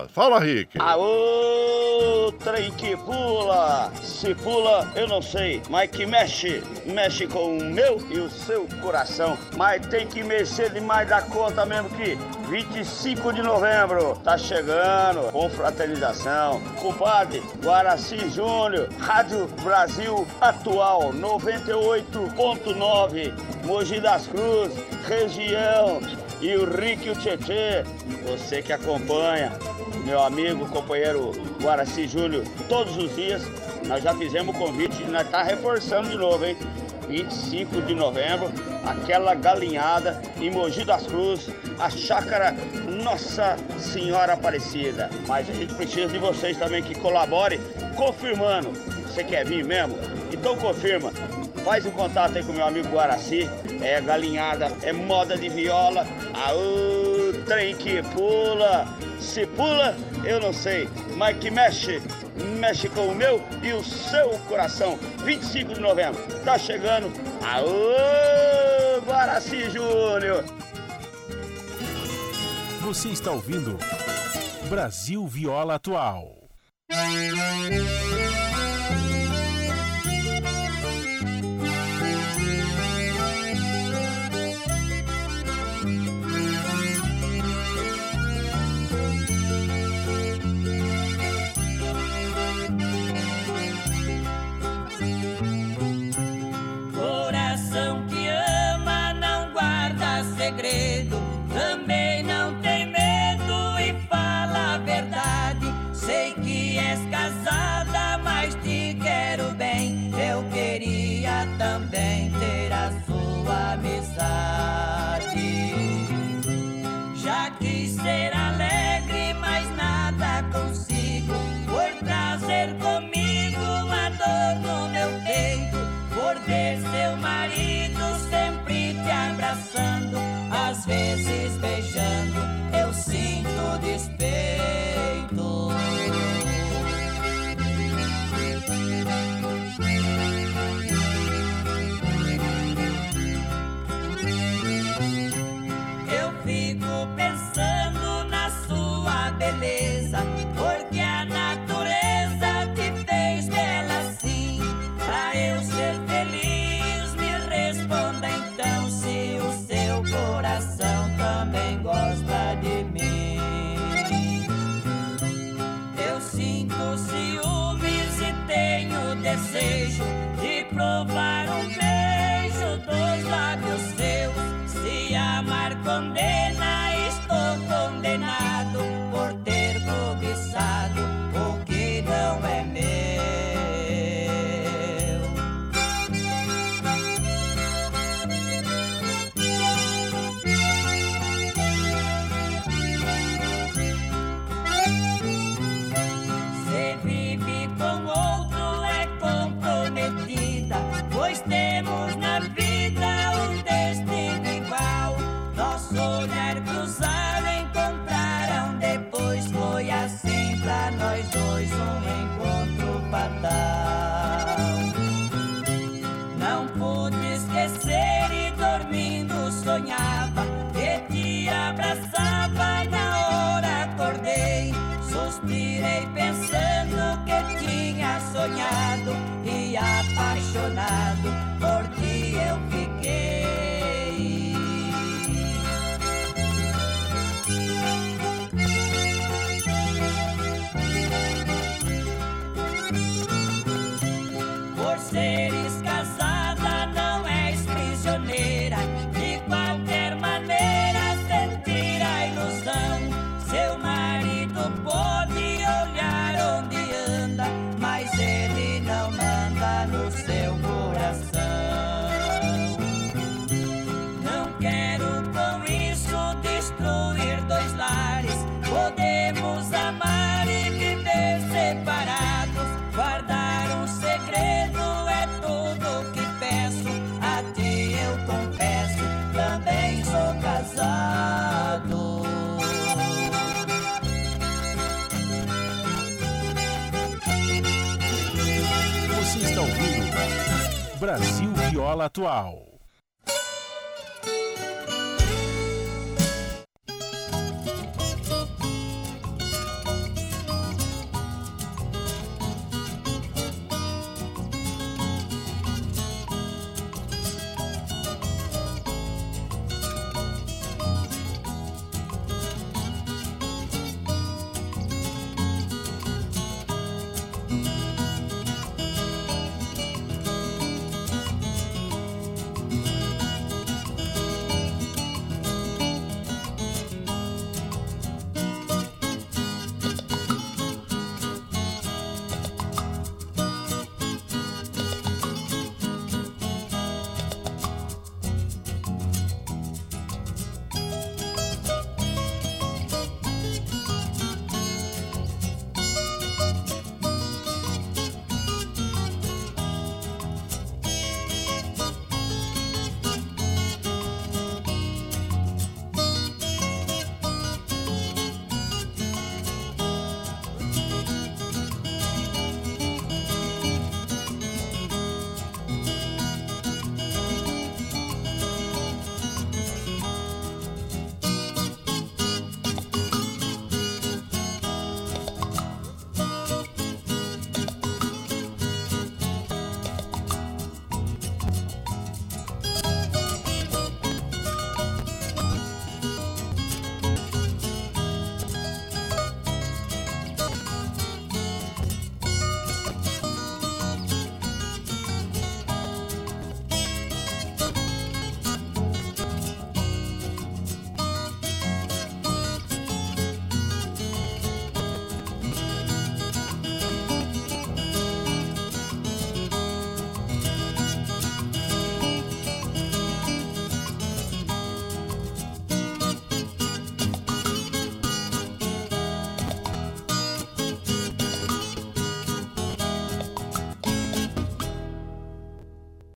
Fala, Rick! Aô, trem que pula! Se pula, eu não sei, mas que mexe, mexe com o meu e o seu coração. Mas tem que mexer demais da conta mesmo que 25 de novembro tá chegando, com fraternização. Guaraci Júnior, Rádio Brasil Atual 98.9, Mogi das Cruzes, região e o Rick e o Tietê, você que acompanha, meu amigo, companheiro Guaraci Júlio, todos os dias. Nós já fizemos o convite e nós está reforçando de novo, hein? 25 de novembro, aquela galinhada em Mogi das Cruzes, a chácara Nossa Senhora Aparecida. Mas a gente precisa de vocês também que colaborem, confirmando. Você quer vir mesmo? Então confirma. Faz o um contato aí com meu amigo Guaraci. É galinhada, é moda de viola. Aô, trem que pula. Se pula, eu não sei, mas que mexe, mexe com o meu e o seu coração. 25 de novembro, tá chegando. Aô, Guaraci Júnior. Você está ouvindo Brasil Viola Atual. inside the Brasil Viola Atual.